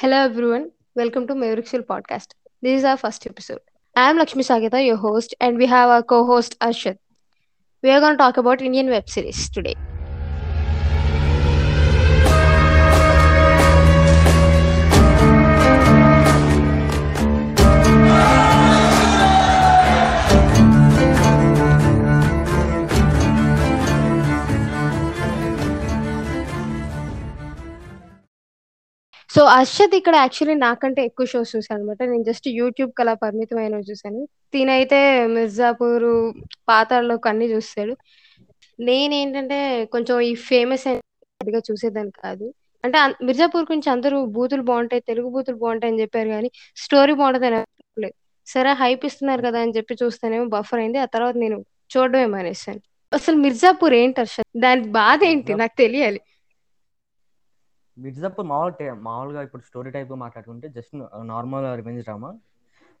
Hello everyone, welcome to Mavrixil podcast. This is our first episode. I am Lakshmi Sagita, your host, and we have our co-host Arshad. We are going to talk about Indian web series today. So Arshad ఇక్కడ actually నాకంటే ఎక్కువ shows చూసాను అనమాట నేను just YouTube కలా పరిమితమైన చూసాను తినైతే మిర్జాపూర్ పాతాళలోకి అన్ని చూస్తాడు. నేనేంటంటే కొంచెం ఈ ఫేమస్ అయినగా చూసేదాన్ని కాదు. అంటే మిర్జాపూర్ గురించి అందరూ బూతులు బాగుంటాయి తెలుగు బూతులు బాగుంటాయి అని చెప్పారు కానీ స్టోరీ బాగుంటుంది సరే హైప్ ఇస్తున్నారు కదా అని చెప్పి చూస్తేనేమో బఫర్ అయింది. ఆ తర్వాత నేను చూడడమే మానేశాను. అసలు మిర్జాపూర్ ఏంటి అర్షద్? దాని బాధ ఏంటి? నాకు తెలియాలి. మిర్జాపూర్ మామూలు మామూలుగా ఇప్పుడు స్టోరీ టైప్ మాట్లాడుకుంటే just normal revenge drama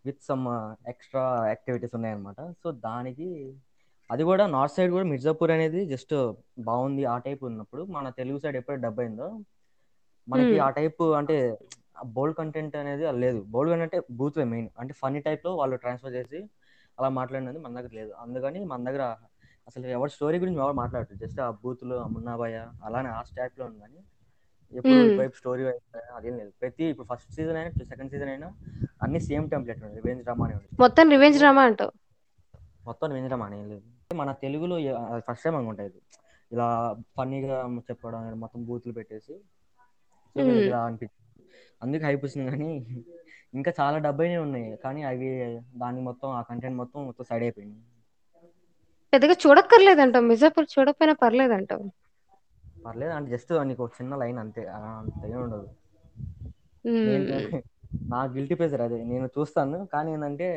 with some extra activities ఉన్నాయన్నమాట. సో దానికి అది కూడా నార్త్ సైడ్ కూడా మిర్జాపూర్ అనేది జస్ట్ బాగుంది ఆ టైప్ ఉన్నప్పుడు. మన తెలుగు సైడ్ ఎప్పుడు డబ్ అయిందో మనకి Hmm. ఆ టైప్ అంటే బోల్డ్ కంటెంట్ అనేది లేదు. బోల్డ్ కంటెంట్ అంటే బూత్లే మెయిన్. అంటే ఫన్నీ టైప్లో వాళ్ళు ట్రాన్స్ఫర్ చేసి అలా మాట్లాడినది మన దగ్గర లేదు. అందుకని మన దగ్గర అసలు ఎవరి స్టోరీ గురించి ఎవరు మాట్లాడరు. జస్ట్ ఆ బూతులు ఆ మున్నాబాయ అలానే ఆ స్టాట్లో ఉంది కానీ Hmm. ఇటువైపు స్టోరీ అదేం లేదు ప్రతి ఇప్పుడు ఫస్ట్ సీజన్ అయినా సెకండ్ సీజన్ అయినా అన్ని సేమ్ టెంప్లెట్ ఉంది రివెంజ్ డ్రామా అని ఉంది మొత్తం రివెంజ్ డ్రామా అంటావు? మొత్తం రివెంజ్ డ్రామా అని లేదు. మన తెలుగులో ఫస్ట్ టైం అనుకుంటా ఇది. ఇలా ఫన్నీగా చెప్పడం మొత్తం బూతులు పెట్టేసి ఇలా అనిపించింది అందుకే హైప్ కానీ ఇంకా చాలా డబ్బైనే ఉన్నాయి. కానీ అవి దాని మొత్తం ఆ కంటెంట్ మొత్తం మొత్తం సైడ్ అయిపోయింది పెద్దగా చూడక్కర్లేదంటావు. మిర్జాపూర్ చూడకపోయినా పర్లేదంటావు. పర్లేదు అంటే జస్ట్ నీకు ఒక చిన్న లైన్ అంతే. అంత ఏం ఉండదు. నా గిల్టీ ప్లేజర్ అదే. నేను చూస్తాను. కానీ ఏంటంటే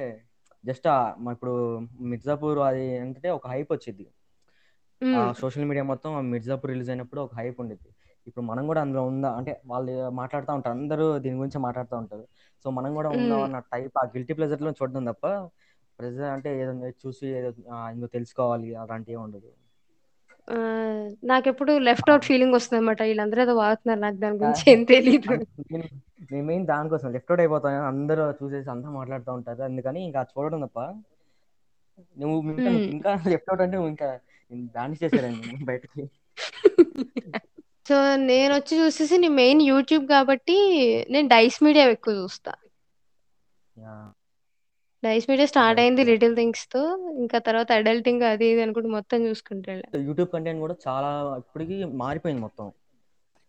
జస్ట్ ఇప్పుడు మిర్జాపూర్ అది ఏంటంటే ఒక హైప్ వచ్చింది. సోషల్ మీడియా మొత్తం మిర్జాపూర్ రిలీజ్ అయినప్పుడు ఒక హైప్ ఉండేది ఇప్పుడు మనం కూడా అందులో ఉందా? అంటే వాళ్ళు మాట్లాడుతూ ఉంటారు. అందరూ దీని గురించి మాట్లాడుతూ ఉంటారు. సో మనం కూడా ఉందాం. అన్న టైప్ ఆ గిల్టీ ప్లేజర్లో చూడడం తప్ప ప్రెజర్ అంటే ఏదో చూసి ఏదో ఇంకో తెలుసుకోవాలి. అలాంటివి ఉండదు. ఆ, నాకెప్పుడు లెఫ్ట్ అవుట్ ఫీలింగ్ వస్తుంది అనమాట వీళ్ళందరూ ఏదో వాడుతున్నారు నాకు దాని గురించి ఏం తెలియదు నేను నేను మెయిన్ దానికోసం లెఫ్ట్ అవుట్ అయిపోతాను. అందరూ చూసేసి అంతా మాట్లాడుతూ ఉంటారు. అందుకని ఇంకా చూడడం తప్ప. నువ్వు ఇంకా మ్మ్. లెఫ్ట్ అవుట్ అంటే ఇంకా బ్యానిష్ చేశారండి బయటకి. సో నేను వచ్చి చూసేసి నీ మెయిన్ యూట్యూబ్ కాబట్టి నేను డైస్ మీడియా ఎక్కువ చూస్తా. డైస్ మీడియా స్టార్ట్ అయింది. లిటిల్ థింగ్స్తో ఇంకా తర్వాత అడల్టింగ్ అది ఇది అనుకుంటూ మొత్తం చూసుకుంటా యూట్యూబ్ కంటెంట్ కూడా చాలా ఇప్పటికి మారిపోయింది మొత్తం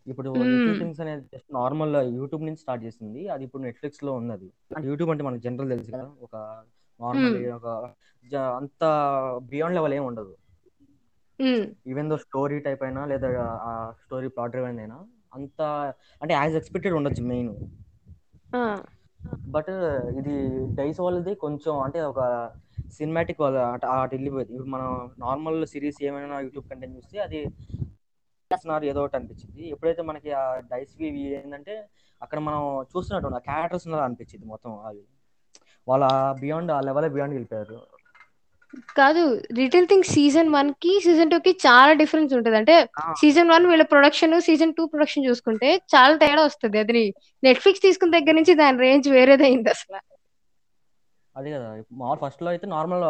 ఇప్పుడు. లిటిల్ థింగ్స్ అనేది జస్ట్ నార్మల్ యూట్యూబ్ నుంచి స్టార్ట్ చేసింది అది ఇప్పుడు నెట్ఫ్లిక్స్లో ఉంది అది యూట్యూబ్ అంటే మనకు జనరల్ తెలుసు కదా ఒక నార్మల్ మ్మ్. ఒక అంత బియాండ్ లెవెల్ ఏం ఉండదు. ఈవెన్ దో స్టోరీ టైప్ అయినా లేదా ఆ స్టోరీ ప్లాట్ డ్రైవెన్ అయినా అంత అంటే యాజ్ ఎక్స్పెక్టెడ్ ఉండొచ్చు మెయిన్. బట్ ఇది డైస్ వాళ్ళది కొంచెం అంటే ఒక సినిమాటిక్ వాళ్ళ అటు వెళ్ళిపోయింది. ఇప్పుడు మనం నార్మల్ సిరీస్ ఏమైనా యూట్యూబ్ కంటెంట్ చూస్తే అది చేస్తున్నారు ఏదో ఒకటి అనిపించింది. ఎప్పుడైతే మనకి ఆ డైస్ వివి ఏంటంటే అక్కడ మనం చూస్తున్నట్టు ఆ క్యారెక్టర్స్ ఉన్నారు అనిపించింది మొత్తం అది. వాళ్ళ బియాండ్ ఆ లెవెల్ బియాండ్ వెళ్ళిపోయారు. కాదు లిటిల్ థింగ్స్ సీజన్ వన్కి సీజన్ టూ కి చాలా డిఫరెన్స్ ఉంటుంది. అంటే సీజన్ వన్ వీళ్ళ ప్రొడక్షన్ సీజన్ టూ ప్రొడక్షన్ చూసుకుంటే చాలా తేడా వస్తుంది. అది నెట్ఫ్లిక్స్ తీసుకున్న దగ్గర నుంచి దాని రేంజ్ వేరేదైంది అసలు. అదే కదా. మామూలు ఫస్ట్లో అయితే నార్మల్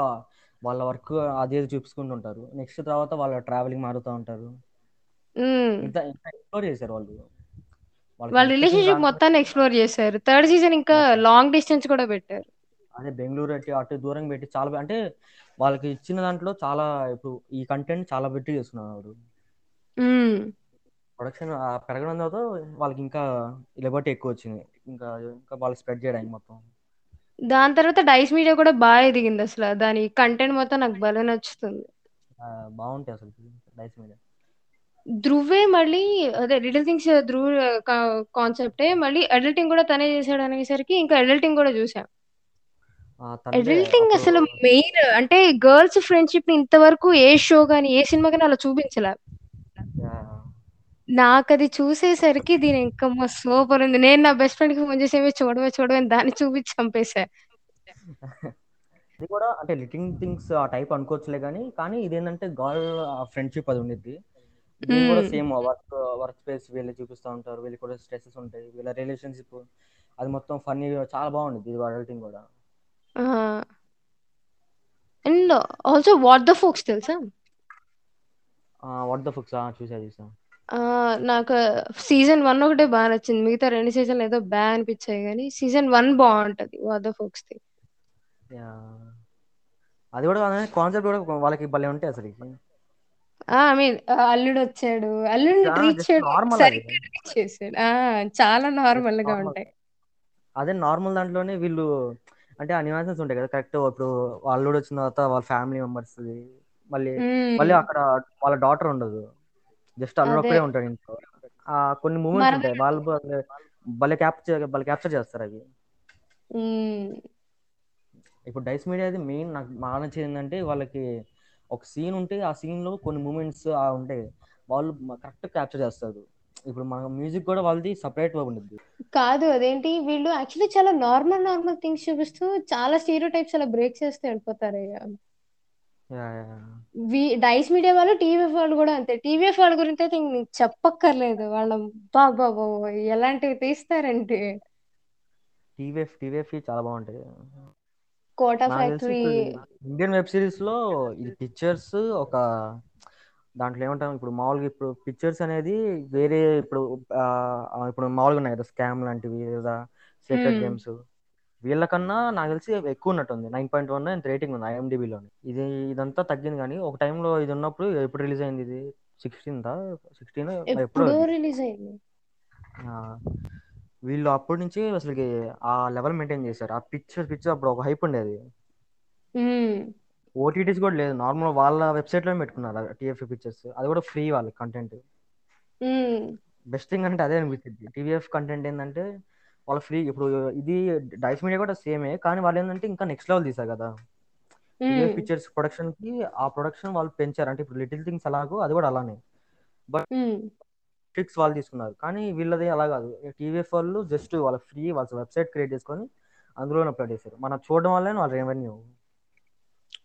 వాళ్ళ వర్క్ అది చూపించుకుంటుంటారు. నెక్స్ట్ తర్వాత వాళ్ళ ట్రావెలింగ్ మారుతూ ఉంటారు. ఇంత ఎక్స్ప్లోర్ చేశారు వాళ్ళు. వాళ్ళ రిలేషన్షిప్ మొత్తాన్ని ఎక్స్ప్లోర్ చేశారు. థర్డ్ సీజన్ ఇంకా లాంగ్ డిస్టెన్స్ కూడా పెట్టారు. అదే బెంగళూరు అటు దూరం పెట్టి చాలా అంటే వాళ్ళకి ఇచ్చిన దాంట్లో చాలా ఇప్పుడు ఈ కంటెంట్ చాలా పెట్టి చేస్తున్నారు. ప్రొడక్షన్ పెరగడం తర్వాత వాళ్ళకి ఇంకా లిబర్టీ ఎక్కువ వచ్చింది. ఇంకా ఇంకా వాళ్ళు స్ప్రెడ్ చేయడానికి మొత్తం. దాని తర్వాత డైస్ మీడియా కూడా బాగా ఎదిగింది అసలు. దాని కంటెంట్ మొత్తం నాకు భలే నచ్చుతుంది. బాగుంటాయి అసలు డైస్ మీద ధ్రువే మళ్ళీ అదే లిటిల్ థింగ్స్ ధ్రువ్ కాన్సెప్టే మళ్ళీ అడల్టింగ్ కూడా తనే చేశాడు అనేసరికి ఇంకా అడల్టింగ్ కూడా చూసాం. అడల్టింగ్ అసలు మెయిన్ అంటే గర్ల్స్ ఫ్రెండ్షిప్ని ఇంతవరకు ఏ షో గానీ ఏ సినిమా కానీ అలా చూపించలే. నాకు అది చూసేసరికి దీని ఇంకా సూపర్ ఉంది. నేను నా బెస్ట్ ఫ్రెండ్కి ఫోన్ చేసి "ఏమి చూడవే చూడవే దాన్ని చూపించి చంపేశా. ఇది కూడా అంటే లిటింగ్ థింగ్స్ ఆ టైప్ అనుకోవచ్చులే కానీ కానీ ఇదేంటంటే గర్ల్ ఫ్రెండ్షిప్ అది ఉండిద్ది. కూడా. సేమ్ వర్క్ వర్క్ స్పేస్ వీళ్ళు చూపిస్తా ఉంటారు వీళ్ళకి కూడా స్ట్రెసెస్ ఉంటాయి వీళ్ళ రిలేషన్షిప్ అది మొత్తం ఫన్నీ చాలా బాగుంది ఇది ఎడిటింగ్ కూడా. ఆ! And also 'what the folks' తెలుసా? వాట్ ద ఫుక్స్ చూసా చూసా ఆ! నాకు సీజన్ 1 ఒకటే బా నచ్చింది. మిగతా 2 సీజన్‌లు ఏదో బ్యా అనిపిచ్చాయి గానీ, సీజన్ 1 బావుంటది 'వాట్ ద ఫోక్స్‌ది'. యాహ్! అది కూడా కాన్సెప్ట్ కూడా వాళ్ళకి భలే ఉంటాయి అసలకి. ఆ! ఐ మీన్ ఆహ్, అల్లుడొచ్చాడు. అల్లుడిని! ట్రీట్ చేయడం. సరిగ్గా ట్రీట్ చేసాడు. ఆ! చాలా నార్మల్. ఉంటాయి. అదే నార్మల్ దాంట్లోనే వీళ్ళు అంటే ఆ నివాసన్స్ ఉంటాయి కదా! కరెక్ట్ ఇప్పుడు అల్లుడొచ్చిన తర్వాత వాళ్ళ ఫ్యామిలీ మెంబర్స్‌ది మళ్ళీ మళ్ళీ. అక్కడ వాళ్ళ డాటర్ ఉండదు. జస్ట్ అదే. అల్లుడొక్కడే ఉంటాడు ఇంట్లో. ఆ కొన్ని మూవ్‌మెంట్స్ ఉంటాయి. వాళ్ళు భలే క్యాప్చర్ భలే క్యాప్చర్ చేస్తారవి. హ్మ్. ఇప్పుడు డైస్ మీడియాది మెయిన్ నాకు బాగా నచ్చేదేంటంటే వాళ్ళకి ఒక సీన్ ఉంటే ఆ సీన్‌లో కొన్ని మూవ్‌మెంట్స్ ఆహ్, ఉంటాయి. వాళ్ళు మ కరెక్ట్‌గా క్యాప్చర్ చేస్తారు. ఇప్పుడు మన మ్యూజిక్ కూడా వాళ్ళది సెపరేట్‌గా ఉండిద్ది. కాదు అదేంటి వీళ్ళు యాక్చువల్లీ చాలా నార్మల్, నార్మల్ థింగ్స్ చూపిస్తూ చాలా స్టీరియోటైప్స్ అలా బ్రేక్ చేస్తూ వెళ్ళిపోతారయ్య. యాహ్! యాహ్! వి డైస్ మీడియా వాళ్ళు, టీవీఎఫ్ వాళ్ళు గూడా అంతే. టీవీఎఫ్ వాళ్ళ ఇంక నీకు చెప్పక్కర్లేదు. వాళ్ళ అబ్బబ్బబ్బబ్బా! ఎలాంటివి తీస్తారంటే టీవీఎఫ్ టీవీఎఫ్‌వి చాలా బాగుంటాయి. 'కోటా ఫ్యాక్టరీ' ఇండియన్ వెబ్ సిరీస్‌లో ఇది పిక్చర్స్ ఒక దాంట్లో ఏమంటాం ఇప్పుడు మామూలుగా ఇప్పుడు పిక్చర్స్ అనేది వేరే ఇప్పుడు ఇప్పుడు మామూలుగా ఉన్నాయి కదా! స్కామ్ లాంటివి లేదా సీక్రెట్. గేమ్స్ వీళ్ళకన్నా నాకు తెలిసి ఎక్కువ ఉన్నట్టుంది. 9.1 ఎంత రేటింగ్ ఉంది ఐఎండీబీలోని. ఇది ఇదంతా తగ్గింది కానీ ఒక టైంలో ఇది ఉన్నప్పుడు ఎప్పుడు రిలీజ్ అయింది ఇది 16థా 16 మరి ఎప్పుడో. రిలీజ్ అయింది. ఆ! వీళ్ళు అప్పటి నుంచి అసలకి ఆ లెవెల్ మెయింటైన్ చేశారు. ఆ పిక్చర్ పిక్చర్ అప్పుడు ఒక హైప్ ఉండేది. ఓటీటీస్ కూడా లేదు. నార్మల్ వాళ్ళ వెబ్‌సైట్‌లోనే పెట్టుకున్నారు. TFA pictures. అది కూడా ఫ్రీ వాళ్ళకి కంటెంట్. బెస్ట్ థింగ్ అంటే అదే అనిపించిద్ది. టీవీఎఫ్ కంటెంట్ ఏందంటే వాళ్ళు ఫ్రీ ఇప్పుడు ఇది డైస్ మీడియా కూడా సేమే. కానీ వాళ్ళేందంటే ఇంకా నెక్స్ట్ లెవెల్ తీశారు కదా! టీవీఎఫ్ పిక్చర్స్ ప్రొడక్షన్‌కి ఆ ప్రొడక్షన్ వాళ్ళు పెంచారు. అంటే ఇప్పుడు 'లిటిల్ థింగ్స్' ఎలాగో అది కూడా అలానే. బట్. నెట్‌ఫ్లిక్స్ వాళ్ళు తీసుకున్నారు. కానీ వీళ్ళది అలా కాదు. టీవీఎఫ్ వాళ్ళు జస్ట్ వాళ్ళ ఫ్రీ వాళ్ళ వెబ్‌సైట్ క్రియేట్ చేసుకొని అందులోనే అప్‌లోడ్ చేశారు. మనం చూడడం వల్లే వాళ్ళ రెవెన్యూ.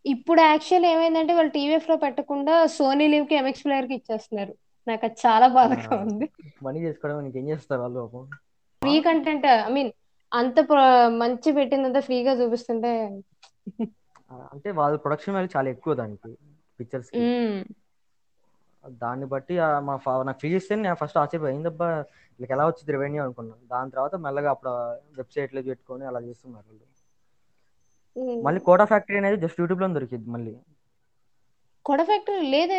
ఇప్పుడు యాక్చువల్లీ ఏమైందంటే వాళ్ళు టీవీఎఫ్‌లో పెట్టకుండా సోనీ లివ్‌కి, ఎంఎక్స్ ప్లేయర్‌కి ఇచ్చేస్తున్నారు. నాకది చాలా బాధగా! ఉంది. మనీ చేసుకోవడం ఇంకేం చేస్తారు వాళ్ళు. ఫ్రీ! కంటెంట్ ఐ మీన్ అంత మంచి పెట్టిందంతా ఫ్రీగా చూపిస్తుంటే! అంటే వాళ్ళ ప్రొడక్షన్ వాల్యూ చాలా ఎక్కువ దానికి పిక్చర్స్‌కి. హ్మ్. దాన్ని బట్టి మా నాకు ఫ్రీ ఇస్తేనే నేను ఫస్ట్ ఆశ్చర్యపోయా. ఏందబ్బా! వీళ్ళకి ఎలా వచ్చిద్ది రెవెన్యూ అనుకున్నాను. దాని తర్వాత మెల్లగా అప్పుడు వెబ్‌సైట్‌లో పెట్టుకొని అలా చేస్తున్నారు. మళ్ళీ 'కోడా ఫ్యాక్టరీ' అనేది జస్ట్ యూట్యూబ్‌లోనే దొరికిద్ది మళ్ళీ. 'కొడ ఫ్యాక్టరీ' లేదే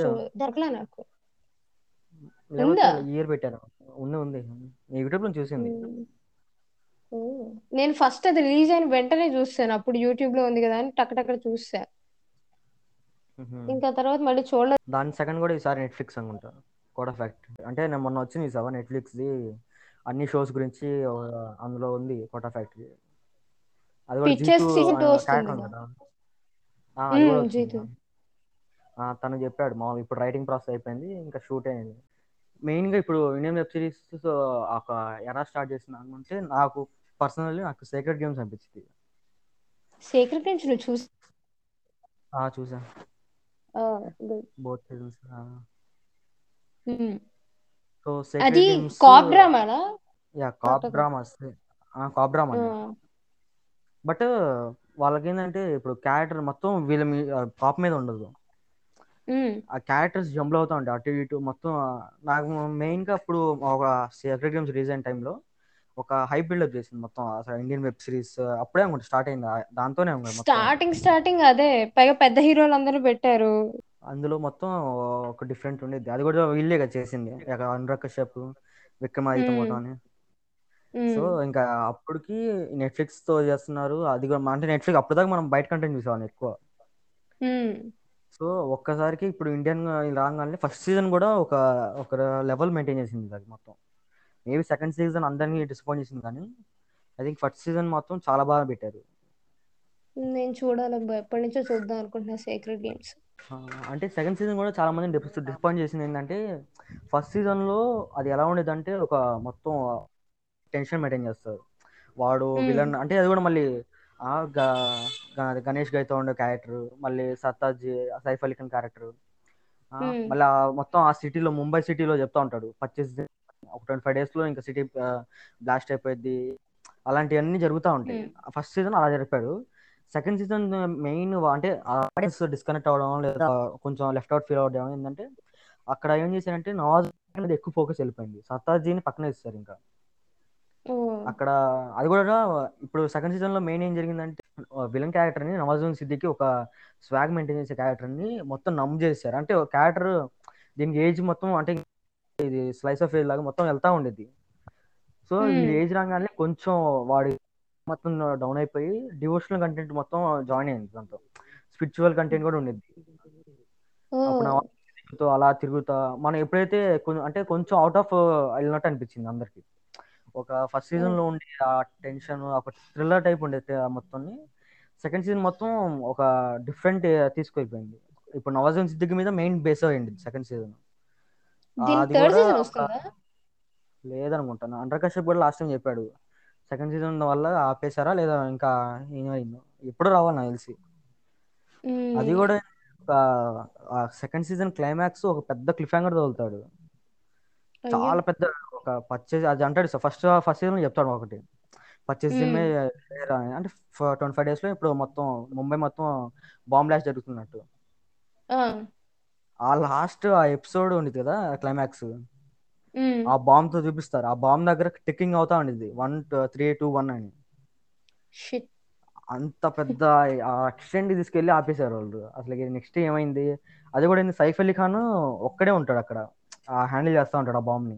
చూ దొరకలా నాకు. ఇయర్ పెట్టారు. ఉంది ఉంది. నేను యూట్యూబ్‌లో చూసింది. నేను ఫస్ట్ అది రిలీజ్ అయిన వెంటనే చూసేసాను. అప్పుడు యూట్యూబ్‌లో ఉంది గదా! అని టక టక చూసేసా. హుహు. ఇంకా తర్వాత మళ్ళీ చూడలేదు. దాని సెకండ్ కూడా ఈసారి నెట్‌ఫ్లిక్స్ అనుకుంటా. 'కోడా ఫ్యాక్టరీ' అంటే నేను మొన్న వచ్చింది చూసావా నెట్‌ఫ్లిక్స్‌ది అన్ని షోస్ గురించి అందులో ఉంది 'కోటా ఫ్యాక్టరీ'. అది కూడా జీతూ 'పిక్చర్స్' సీజన్ 2 అనే క్యారెక్టర్ ఉంది వస్తుందిగా. కదా! ఆ! అది కూడా హ్మ్. వచ్చింది. 'జీతు.' ఆ! తను చెప్పాడు మామూలుగా ఇప్పుడు రైటింగ్ ప్రాసెస్ అయిపోయింది. ఇంకా షూట్ అయింది. మెయిన్‌గా ఇప్పుడు ఇండియన్ వెబ్ సీరీస్ ఒక ఎరా స్టార్ట్ చేసిందనుకుంటే నాకు పర్సనల్లీ నాకు 'సేక్రెడ్ గేమ్స్' అనిపించింది. 'సీక్రెట్ గేమ్స్' నువ్వు చూస్ ఆ! చూసా. Both seasons. సో అది 'సేక్రెడ్ గేమ్స్' కాప్ డ్రామానా? యాహ్! కాప్. డ్రామాస్. ఆ! కాప్ ఆ! బట్ వాళ్ళకేందంటే ఇప్పుడు క్యారెక్టర్ మొత్తం వీళ్ళ మీ కాప్ మీద ఉండదు. ఆ క్యారెక్టర్స్ జంబుల్ అవుతా ఉంటాయి. అటు ఇటు మొత్తం నాకు మెయిన్‌గా అప్పుడు ఒక 'సేక్రెడ్ గేమ్స్' అయిన టైంలో ఒక హైప్ బిల్డప్ చేసింది మొత్తం అసలు ఇండియన్ వెబ్ సిరీస్ అప్పుడే అనుకుంటా స్టార్ట్ అయింది. దాంతోనే. స్టార్టింగ్, స్టార్టింగ్ అదే. పైగా పెద్ద హీరోలందరూ పెట్టారు. అందులో మొత్తం ఒక డిఫరెంట్ ఉండిద్ది. అది కూడా వీళ్ళే కదా చేసింది. 'అనురాగ్ కశ్యప్', 'విక్రమాదిత్య హ్మ్. సో. ఇంకా అప్పటికి నెట్‌ఫ్లిక్స్‌తో చేస్తున్నారు. అది కూడా అంటే నెట్‌ఫ్లిక్స్ అప్పటిదాకా మనం బయట కంటెంట్ చూసేవాళ్ళం ఎక్కువ. సో, ఒక్కసారికి ఇప్పుడు ఇండియన్ రాంగాల్నే ఫస్ట్ సీజన్ కూడా ఒక ఒక లెవెల్ మెయింటైన్ చేసింది అది మొత్తం. మేబీ సెకండ్ సీజన్ అందరిని డిసప్పాయింట్ చేసింది కానీ ఐ థింక్ ఫస్ట్ సీజన్ మొత్తం చాలా బాగా పెట్టారు. నేను చూడాలబ్బా! ఎప్పటినుంచో చూద్దాం అనుకుంటున్నా 'సీక్రెట్ గేమ్స్'. అంటే సెకండ్ సీజన్ కూడా చాలా డిస్ డిసప్పాయింట్ చేసింది ఏంటంటే ఫస్ట్ సీజన్‌లో అది ఎలా ఉండేదంటే ఒక మొత్తం టెన్షన్ మెయింటైన్ చేస్తారు. వాడు. విలన్ అంటే అది కూడా మళ్ళీ గణేష్ గైతో ఉండే క్యారెక్టర్ మళ్ళీ 'సర్తాజ్' 'సైఫ్ అలీ ఖాన్' క్యారెక్టర్. మళ్ళీ మొత్తం ఆ సిటీలో ముంబై సిటీలో చెప్తా ఉంటాడు. పర్చేస్ ఒక 25 డేస్‌లో ఇంకా సిటీ బ్లాస్ట్ అయిపోయిద్ది. అలాంటియన్నీ జరుగుతా ఉంటాయి. ఫస్ట్ సీజన్ అలా జరిపాడు. సెకండ్ సీజన్ మెయిన్ అంటే ఆడియన్స్ డిస్కనెక్ట్ అవ్వడం లేదా కొంచెం లెఫ్ట్ ఔట్ ఫీల్ అవ్వడం ఏంటంటే అక్కడ ఏం చేశారంటే నవాజ్ మీద ఎక్కువ ఫోకస్ వెళ్ళిపోయింది. సర్తార్జీని పక్కన ఇస్తారు ఇంకా. అక్కడ అది కూడా ఇప్పుడు సెకండ్ సీజన్లో మెయిన్ ఏం జరిగిందంటే విలన్ క్యారెక్టర్ని నవాజుద్దీన్ సిద్దికి ఒక స్వాగ్ మెయింటైన్ చేసే క్యారెక్టర్ని మొత్తం నమ్ చేశారు. అంటే ఒక క్యారెక్టర్ దీనికి ఏజ్ మొత్తం అంటే ఇది స్లైస్ ఆఫ్ ఏజ్ లాగా మొత్తం వెళ్తా ఉండేది. సో ఈ హ్మ్. ఏజ్ రాగానే కొంచెం వాడి మొత్తం డౌన్ అయిపోయి డివోషనల్ కంటెంట్ మొత్తం జాయిన్ అయింది దాంతో. స్పిరిచువల్ కంటెంట్ కూడా ఉండేది. అప్పుడు అలా తిరుగుతా మనం ఎప్పుడైతే అంటే కొంచెం అవుట్ ఆఫ్ వెళ్ళినట్టు అనిపించింది అందరికి. ఒక ఫస్ట్ సీజన్! లో ఉండే ఆ టెన్షన్ ఒక థ్రిల్లర్ టైప్ ఉండేది ఆ మొత్తాన్ని సెకండ్ సీజన్ మొత్తం ఒక డిఫరెంట్ తీసుకెళ్ళిపోయింది ఇప్పుడు నవాజుద్దీన్ సిద్దికి మీద మెయిన్ బేస్ అయ్యింది సెకండ్ సీజన్? లేదనుకుంటాను అండర్ కశ్యప్ కూడా లాస్ట్ టైం చెప్పాడు సెకండ్ సీజన్ వల్ల ఆపేశారా లేదా ఇంకా ఏమైందో ఎప్పుడు రావాలి నాకు తెలిసి అది. కూడా సెకండ్ సీజన్ క్లైమాక్స్ ఒక పెద్ద క్లిఫ్ హ్యాంగర్ తగులుతాడు! చాలా పెద్ద ఒక పర్చేజ్ అది అంటాడు ఫస్ట్ ఫస్ట్ సీజన్ చెప్తాడు ఒకటి పర్చేజ్. అంటే ట్వంటీ ఫైవ్ డేస్లో ఇప్పుడు మొత్తం ముంబై మొత్తం బాంబ్ బ్లాస్ట్ జరుగుతున్నట్టు. ఆ! లాస్ట్ ఆ ఎపిసోడ్ ఉంది కదా క్లైమాక్స్. ఆ బాంబ్తో చూపిస్తారు. ఆ బాంబ్ దగ్గర టిక్కింగ్ అవుతా ఉండేది వన్ త్రీ టూ వన్ అని. అంత పెద్ద ఎక్స్టెండ్ తీసుకెళ్ళి ఆపేశారు వాళ్ళు. అసలు నెక్స్ట్ ఏమైంది? అది కూడా సైఫ్ అలీ ఖాన్ ఒక్కడే ఉంటాడు అక్కడ. హ్యాండిల్ చేస్తా ఉంటాడు ఆ బాంబ్ని.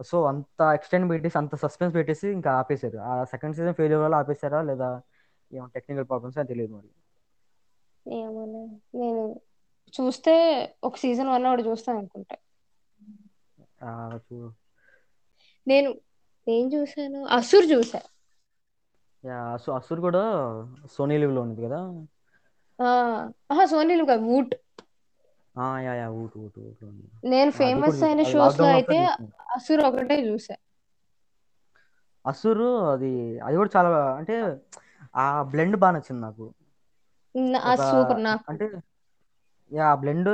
సో అంత ఎక్స్టెండ్ పెట్టేసి అంత సస్పెన్స్ పెట్టేసి ఇంకా ఆపేశారు ఆ సెకండ్ సీజన్ ఫెయిల్యూర్ వల్ల ఆపేశారా లేదా ఏమో టెక్నికల్ ప్రాబ్లమ్స్ అని తెలియదు మరి ఏమోలే. నేను చూస్తే ఒక సీజన్ 1 ఒకటి చూస్తాను అనుకుంటా. నేను ఏం చూసాను? 'అసుర్' చూసా. అసుర్ కూడా సోనీ లివ్లో ఉంది కదా! అహా! సోనీలో కాదు 'వూట్'. ఆ, యా యా ఊటు ఊటు. నేను ఫేమస్ అయిన షోస్‌లో లాక్డౌన్ అయితే 'అసుర్' ఒకటే చూసా. అసురు అది అది కూడా చాలా అంటే ఆ బ్లెండ్ బాగా నచ్చింది నాకు సూపర్. అంటే యా బ్లెండ్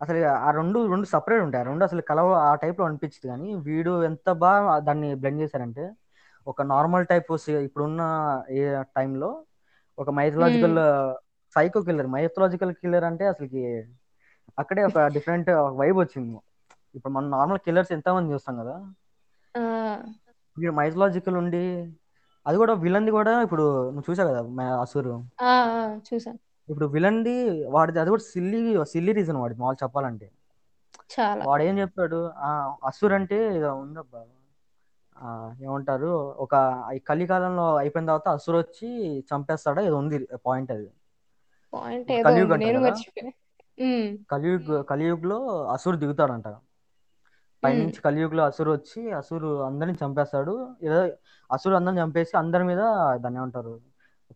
అసలు ఆ రెండు రెండు సపరేట్ ఉంటాయి ఆ రెండు అసలు కలవ ఆ టైప్లో అనిపించింది కానీ వీడు ఎంత బాగా దాన్ని బ్లెండ్ చేశారంటే ఒక నార్మల్ టైప్ ఇప్పుడున్న ఏ టైంలో ఒక. Mythological psycho killer mythological killer అంటే అసలుకి అక్కడే ఒక డిఫరెంట్ వైబ్ వచ్చింది. ఇప్పుడు మనం నార్మల్ కిల్లర్స్ ఎంతమంది చూస్తాం కదా! వీడు మైథలాజికల్ ఉండి అది కూడా విలన్ది కూడా ఇప్పుడు నువ్వు చూసావు కదా అసురు! చూసాను. ఇప్పుడు విలన్ది వాడిది అది కూడా సిల్లీ సిల్లీ రీజన్ వాడి మామూలు చెప్పాలంటే. వాడు ఏం చెప్పాడు? ఆ అసుర్ అంటే ఇదో ఉందబ్బా. ఏమంటారు? ఒక ఈ కలికాలంలో అయిపోయిన తర్వాత అసురు వచ్చి చంపేస్తాడా? ఏదో ఉంది పాయింట్ అది. కలియుగ్. కలియుగ్ కలియుగ్లో అసురు దిగుతాడంట. పైనుంచి కలియుగ్లో అసురు వచ్చి అసురు అందరిని చంపేస్తాడు. ఏదో అసురు అందరిని చంపేసి అందరి మీద దాన్ని ఏమంటారు?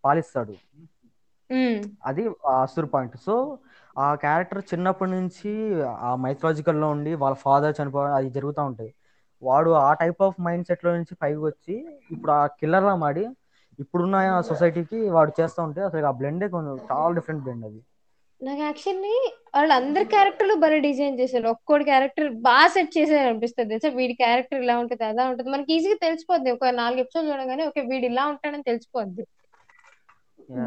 పాలిస్తాడు. అది అసురు పాయింట్. సో ఆ క్యారెక్టర్ చిన్నప్పటి నుంచి ఆ mythological లో ఉండి వాళ్ళ ఫాదర్ చనిపోవడం అది జరుగుతూ ఉంటాయి వాడు ఆ టైప్ ఆఫ్ మైండ్ సెట్లో నుంచి పైకి వచ్చి ఇప్పుడు ఆ కిల్లర్ లా మాడి ఇప్పుడున్న సొసైటీకి వాడు చేస్తూ ఉంటే అసలు ఆ బ్లెండే కొంచెం చాలా డిఫరెంట్ బ్లెండ్ అది. నాకు యాక్చువల్లీ వాళ్ళందరి క్యారెక్టర్లు భలే డిజైన్ చేశారు. ఒక్కోడి క్యారెక్టర్ బాగా సెట్ చేశారు అనిపిస్తది తెలుసా? వీడి క్యారెక్టర్ ఇలా ఉంటది, అలా ఉంటది. మనకి ఈజీగా తెలిసిపోద్ది. ఒక 4 ఎపిసోడ్లు చూడగానే ఓకే వీడు ఇలా ఉంటాడని తెలిసిపోద్ది.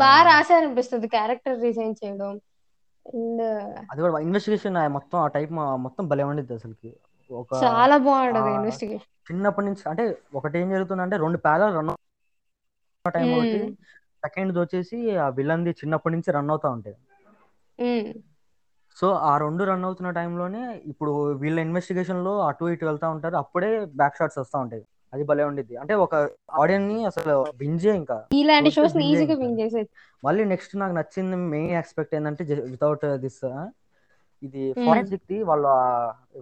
బా Yeah. రాశారనిపిస్తది క్యారెక్టర్ డిజైన్ చేయడం. అది కూడా ఇన్వెస్టిగేషన్ మొత్తం ఆ టైప్ మొత్తం భలే ఉండిద్ది అసలుకి ఒక చాలా బాగుంటది ఇన్వెస్టిగేషన్. చిన్నప్పటి నుంచి అంటే ఒకటి ఏం జరుగుతుందంటే రెండు ప్యారల్ రన్ టైం ఒకటి. సెకండ్ వచ్చేసి ఆ విలన్ది చిన్నప్పటి నుంచి రన్ అవుతా ఉంటాయి సో ఆ రెండు రన్ అవుతున్న టైంలోనే ఇప్పుడు వీళ్ళ ఇన్వెస్టిగేషన్లో అటు ఇటు వెళ్తా ఉంటారు అప్పుడే బ్యాక్ షాట్స్ వస్తూ ఉంటాయి అది భలే ఉండిద్ది అంటే ఒక ఆడియన్స్ని అసలు బింజే ఇంకా ఇలాంటి షోస్ని బింజే ఈజీగా ఇంకా విన్ చేసేది. మళ్ళీ నెక్స్ట్ నాకు నచ్చింది మెయిన్ ఎక్స్పెక్ట్ ఏంటంటే వితౌట్ దిస్ ఇది. ఫారెన్సిక్ ది వాళ్ళ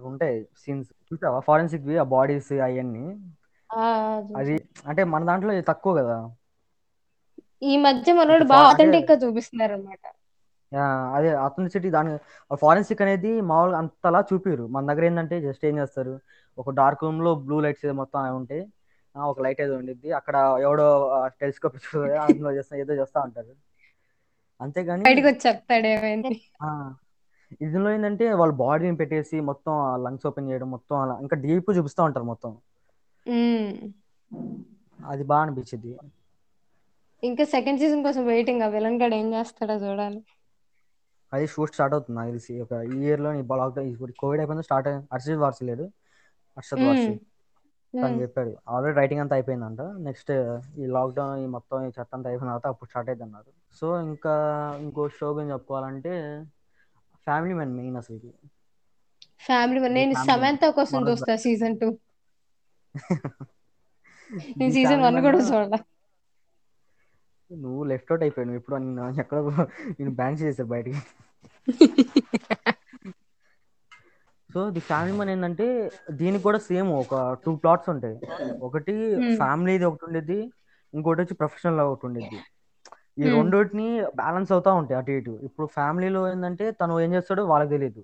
ఉంటాయి సీన్స్ చూసావా ఫారెన్సిక్ వి ఆ బాడీస్ అవన్నీ ఆ! అది చూసా. అంటే మన దాంట్లో ఇది తక్కువ కదా ఈ మధ్య ఇటు బాగా అంటే ఆథెంటిక్గా చూపిస్తున్నారన్నమాట. ఆ, అదే అథెంటిసిటీ దాని ఫారెన్సిక్ అనేది మామూలుగా అంతలా చూపిరు మన దగ్గర ఏంటంటే జస్ట్ ఏం చేస్తారు? ఒక డార్క్ రూమ్లో బ్లూ లైట్స్ మొత్తం అవి ఉంటాయి ఒక లైట్ ఏదో ఉండిద్ది. అక్కడ ఎవడో టెలిస్కోప్ అందులో చేస్తా ఏదో చేస్తా ఉంటారు. అంతేగాని ఇందులో ఏంటంటే వాళ్ళ బాడీని పెట్టేసి మొత్తం లంగ్స్ ఓపెన్ చేయడం మొత్తం అలా ఇంకా డీప్ చూపిస్తూ ఉంటారు మొత్తం. అది బాగా అనిపించింది ఇంకా సెకండ్ సీజన్ కోసం వెయిటింగ్ ఆ? విలన్ గడ్ ఏం చేస్తాడో చూడాలి. అది షూట్ స్టార్ట్ అవుతుంది నాకు తెలిసి. ఒక ఈ ఇయర్లో ఇప్పుడు కోవిడ్ అయిపోయింది స్టార్ట్ అయింది హర్షద్ వార్సి లేడు. హర్షద్ మ్మ్. వార్సి తను. చెప్పాడు. ఆల్రెడీ రైటింగ్ అంతా అయిపోయిందంట. నెక్స్ట్ ఈ లాక్డౌన్ ఈ మొత్తం ఈ చెత్త అంతా అయిపోయిన తర్వాత అప్పుడు స్టార్ట్ అయింది అన్నారు. సో ఇంకా ఇంకో షో గురించి చెప్పుకోవాలంటే ఫ్యామిలీ మ్యాన్ మెయిన్ అసలు ఫ్యామిలీ ది నేను సమంత కోసం చూస్తా సీజన్ టూ. నేను సీజన్ వన్ కూడా చూడాల. నువ్వు లెఫ్ట్ అవుట్ అయిపోయావు. నువ్వు ఇప్పుడు నిన్ను ఎక్కడ నేను బ్యాన్ చేసేసారు బయటికి. సో ది ఫ్యామిలీ మ్యాన్ ఏంటంటే దీనికి కూడా సేమ్ ఒక టూ ప్లాట్స్ ఉంటాయి ఒకటి మ్మ్. ఫ్యామిలీది ఒకటి ఉండేది ఇంకోటి వచ్చి ప్రొఫెషనల్ ఒకటి ఉండేది ఈ మ్మ్. రెండింటిని బ్యాలెన్స్ అవుతా ఉంటాయి అటు ఇటు ఇప్పుడు ఫ్యామిలీలో ఏంటంటే తను ఏం చేస్తాడో వాళ్ళకి తెలియదు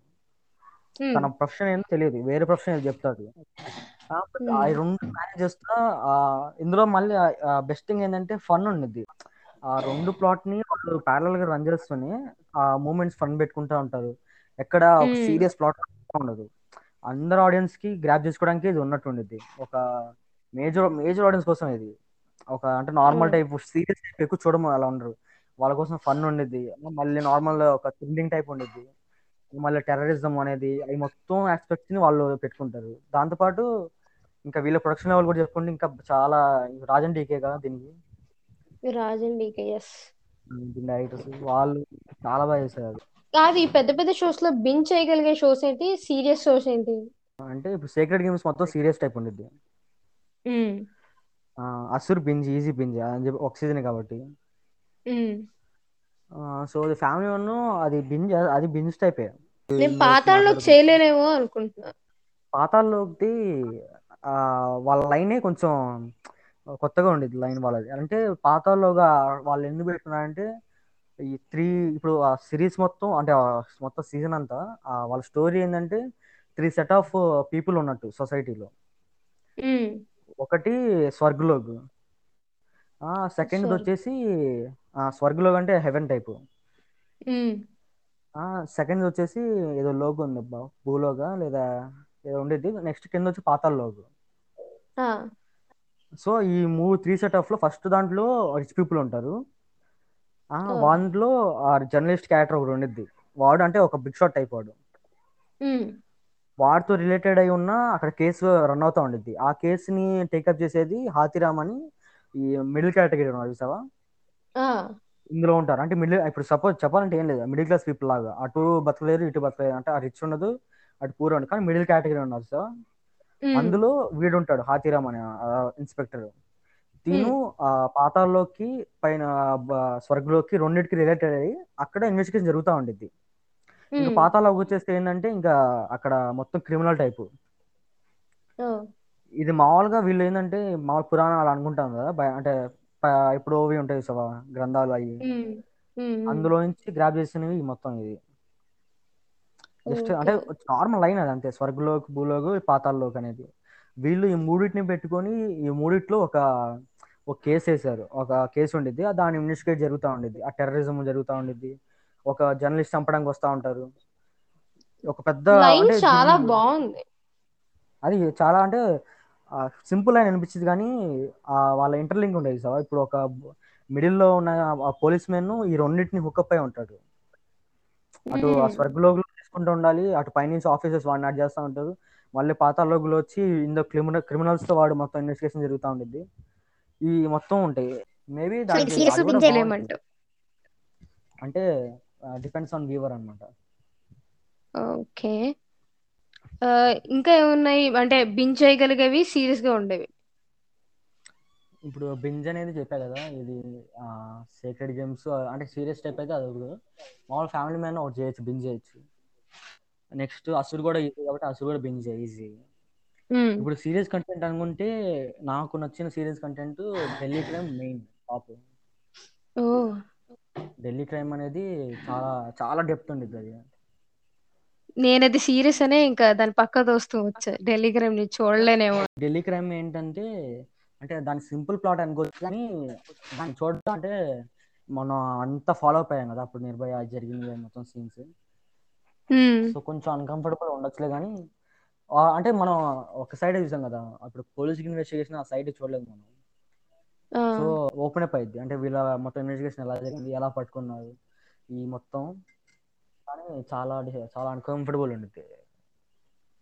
మ్మ్. తన ప్రొఫెషన్ ఏందో తెలియదు వేరే ప్రొఫెషన్ ఏదో చెప్తాడు ఆ. రెండు మేనేజ్ చేస్తా ఇందులో మళ్ళీ బెస్ట్ థింగ్ ఏంటంటే ఫన్ ఉండిద్ది ఆ రెండు ప్లాట్ని వాళ్ళు ప్యారల్గా రన్ చేస్తూనే ఆ మూమెంట్స్ ఫన్ పెట్టుకుంటా ఉంటారు. ఎక్కడ ఒక. సీరియస్ ప్లాట్ ఉండదు. అందరు ఆడియన్స్కి గ్రాప్ చేసుకోవడానికి ఇది ఉన్నట్టు ఉండిద్ది. ఒక మేజర్ మేజర్ ఆడియన్స్ కోసం ఇది. ఒక అంటే నార్మల్ టైప్ సీరియస్ టైప్ ఎక్కువ చూడము అలా ఉండరు. వాళ్ళ కోసం ఫన్ ఉండిద్ది. మళ్ళీ నార్మల్ ఒక థ్రిల్లింగ్ టైప్ ఉండిద్ది. మళ్ళీ టెర్రరిజం అనేది అవి మొత్తం ఆస్పెక్ట్స్ని వాళ్ళు పెట్టుకుంటారు. దాంతోపాటు ఇంకా వీళ్ళ ప్రొడక్షన్ లెవెల్ కూడా చెప్పుకుంటే ఇంకా చాలా రాజన్ డీకే కదా దీనికి? Raj and DK as directors. వాళ్ళు చాలా బాగా చేశారు కాదు ఈ పెద్ద పెద్ద షోస్లో బిన్ చేయగలిగే షోస్ ఏంటి? సీరియస్ షోస్ ఏంటి? అంటే ఇప్పుడు సీక్రెట్ గేమ్స్ మొత్తం సీరియస్ టైప్ ఉండిద్ది. అసుర్ బింజ్ ఈజీ బింజ్ అని చెప్పి ఒక సీజన్ కాబట్టి. సో అది ఫ్యామిలీ వన్ అది బింజ్ అది బింజ్ టైపే. నేను పాతాళలోకి చేయలేనేమో అనుకుంటున్నా. పాతాల్లోకి ఆ వాళ్ళ లైనే కొంచెం కొత్తగా ఉండేది లైన్ వాళ్ళది. అంటే పాతాల్లోగా వాళ్ళు ఎందుకు పెట్టుకున్నారంటే ఈ త్రీ ఇప్పుడు ఆ సిరీస్ మొత్తం అంటే ఆ మొత్తం సీజన్ అంతా ఆ వాళ్ళ స్టోరీ ఏంటంటే త్రీ సెట్ ఆఫ్ పీపుల్ ఉన్నట్టు సొసైటీలో. ఒకటి స్వర్గ్లోగ్. ఆ సెకండ్ వచ్చేసి ఆ స్వర్గ్లోగ్ అంటే హెవెన్ టైప్. సెకండ్ వచ్చేసి ఏదో లోగ్ ఉంది అబ్బా భూలోగా లేదా ఏదో ఉండేది. నెక్స్ట్ కింద వచ్చి పాతాళ లోగ్ ఆ. సో ఈ మూడు త్రీ సెట్ ఆఫ్లో ఫస్ట్ దాంట్లో రిచ్ పీపుల్ ఉంటారు. ఆ ఆ. దాంట్లో ఆ జర్నలిస్ట్ క్యారెక్టర్ ఒకటి ఉండిద్ది. వాడు అంటే ఒక బిగ్ షాట్ టైప్ వాడు. వాడితో రిలేటెడ్ అయి ఉన్న అక్కడ కేసు రన్ అవుతా ఉండిద్ది. ఆ కేసుని టేకప్ చేసేది హాతిరామ్ అని ఈ మిడిల్ కేటగిరీ ఉన్నారు చూసావా. ఇందులో ఉంటారు. అంటే మిడిల్ ఇప్పుడు సపోజ్ చెప్పాలంటే ఏం లేదు. మిడిల్ క్లాస్ పీపుల్ లాగా. అటు బతకలేరు ఇటు బతకలేరు. అంటే ఆ రిచ్ ఉండదు అటు పూర్ ఉండదు. కానీ మిడిల్ కేటగిరీ ఉన్నారు సార్. అందులో వీడు ఉంటాడు హాతిరామ్ అనే ఇన్స్పెక్టర్. తిను పాతాల్లోకి పైన స్వర్గంలోకి రెండింటికి రిలేటెడ్ అయ్యి అక్కడ ఇన్వెస్టిగేషన్ జరుగుతూ ఉండిద్ది. ఇంకా. పాతాల్లోకి వచ్చేస్తే ఏంటంటే ఇంకా అక్కడ మొత్తం క్రిమినల్ టైపు. ఇది మామూలుగా వీళ్ళు ఏంటంటే మామూలు పురాణాలు అనుకుంటాం కదా అంటే ఇప్పుడు ఓవి ఉంటాయి చూసావా గ్రంథాలు అవి. అందులో నుంచి గ్రాప్ చేసినవి మొత్తం ఇది. జస్ట్ అంటే నార్మల్ లైన్ అది అంతే. స్వర్గలోక్ భూలోక్ పాతాల్లోక్ అనేది. వీళ్ళు ఈ మూడింటిని పెట్టుకొని ఈ మూడిట్లో ఒక ఒక కేసు వేశారు. ఒక కేసు ఉండిద్ది. ఆ దాని ఇన్వెస్టిగేట్ జరుగుతూ ఉండిద్ది. ఆ టెర్రరిజం జరుగుతూ ఉండిద్ది. ఒక జర్నలిస్ట్ చంపడానికి వస్తూ ఉంటారు. ఒక పెద్ద చాలా బాగుంది. అది చాలా అంటే సింపుల్ అని అనిపించింది కానీ ఆ వాళ్ళ ఇంటర్లింక్ ఉండేది సార్. ఇప్పుడు ఒక మిడిల్లో ఉన్న పోలీస్ మెన్ ఈ రెండింటిని హుకప్ అయి ఉంటాడు. అటు ఆ మ్మ్. తీసుకుంటూ ఉండాలి. అటు పైనుంచి ఆఫీసర్స్ వాడిని యాడ్ చేస్తూ ఉంటారు. మళ్ళీ పాతాళలోగులు వచ్చి ఇందులో క్రిమినల్ క్రిమినల్స్తో వాడు మొత్తం ఇన్వెస్టిగేషన్ జరుగుతూ ఉండిద్ది. ఈ మొత్తం ఉంటాయి. మేబీ అంటే డిపెండ్స్ ఆన్ వ్యూవర్ అనమాట ఓకే. ఇంకా ఏమున్నాయి? అంటే బిన్ చేయగలిగేవి సీరియస్గా ఉండేవి. ఇప్పుడు బింజ్ అనేది చెప్పా కదా ఇది సీక్రెట్ గేమ్స్ అంటే సీరియస్ టైప్ అయితే అది మామూలు ఫ్యామిలీ మ్యాన్ ఒకటి చేయొచ్చు బింజ్ చేయొచ్చు. నెక్స్ట్ అసురు కూడా ఈజీ కాబట్టి అసురు కూడా బింజ్ ఈజీ. ఇప్పుడు సీరియస్ కంటెంట్ అనుకుంటే నాకు నచ్చిన serious content Delhi crime main top. Delhi crime అనేది చాలా చాలా డెప్త్ ఉండిద్ది అది. నేను అది సీరియస్ అనే ఇంకా దాని పక్క దోస్తూ వచ్చా ఢిల్లీ క్రైమ్ని చూడలేనేమో. ఢిల్లీ క్రైమ్ ఏంటంటే అంటే దాని సింపుల్ ప్లాట్ అనుకోవచ్చు కానీ దాన్ని చూడటం అంటే మనం అంతా ఫాలో అప్ అయ్యాం కదా అప్పుడు నిర్భయ జరిగింది మొత్తం సీన్స్. సో కొంచెం అన్‌కంఫర్టబుల్ ఉండొచ్చులే గానీ ఆ! అంటే మనం ఒక సైడే చూసాం గదా! అప్పుడు పోలీస్ ఇన్వెస్టిగేషన్ ఆ సైడ్ చూడలేదు మనం. సో ఓపెన్ అప్ అయిద్ది. అంటే వీళ్ళ మొత్తం ఇన్వెస్టిగేషన్ ఎలా జరిగింది? ఎలా పట్టుకున్నారు? ఈ మొత్తం కానీ చాలా చాలా అన్‌కంఫర్టబుల్ ఉండిద్ది.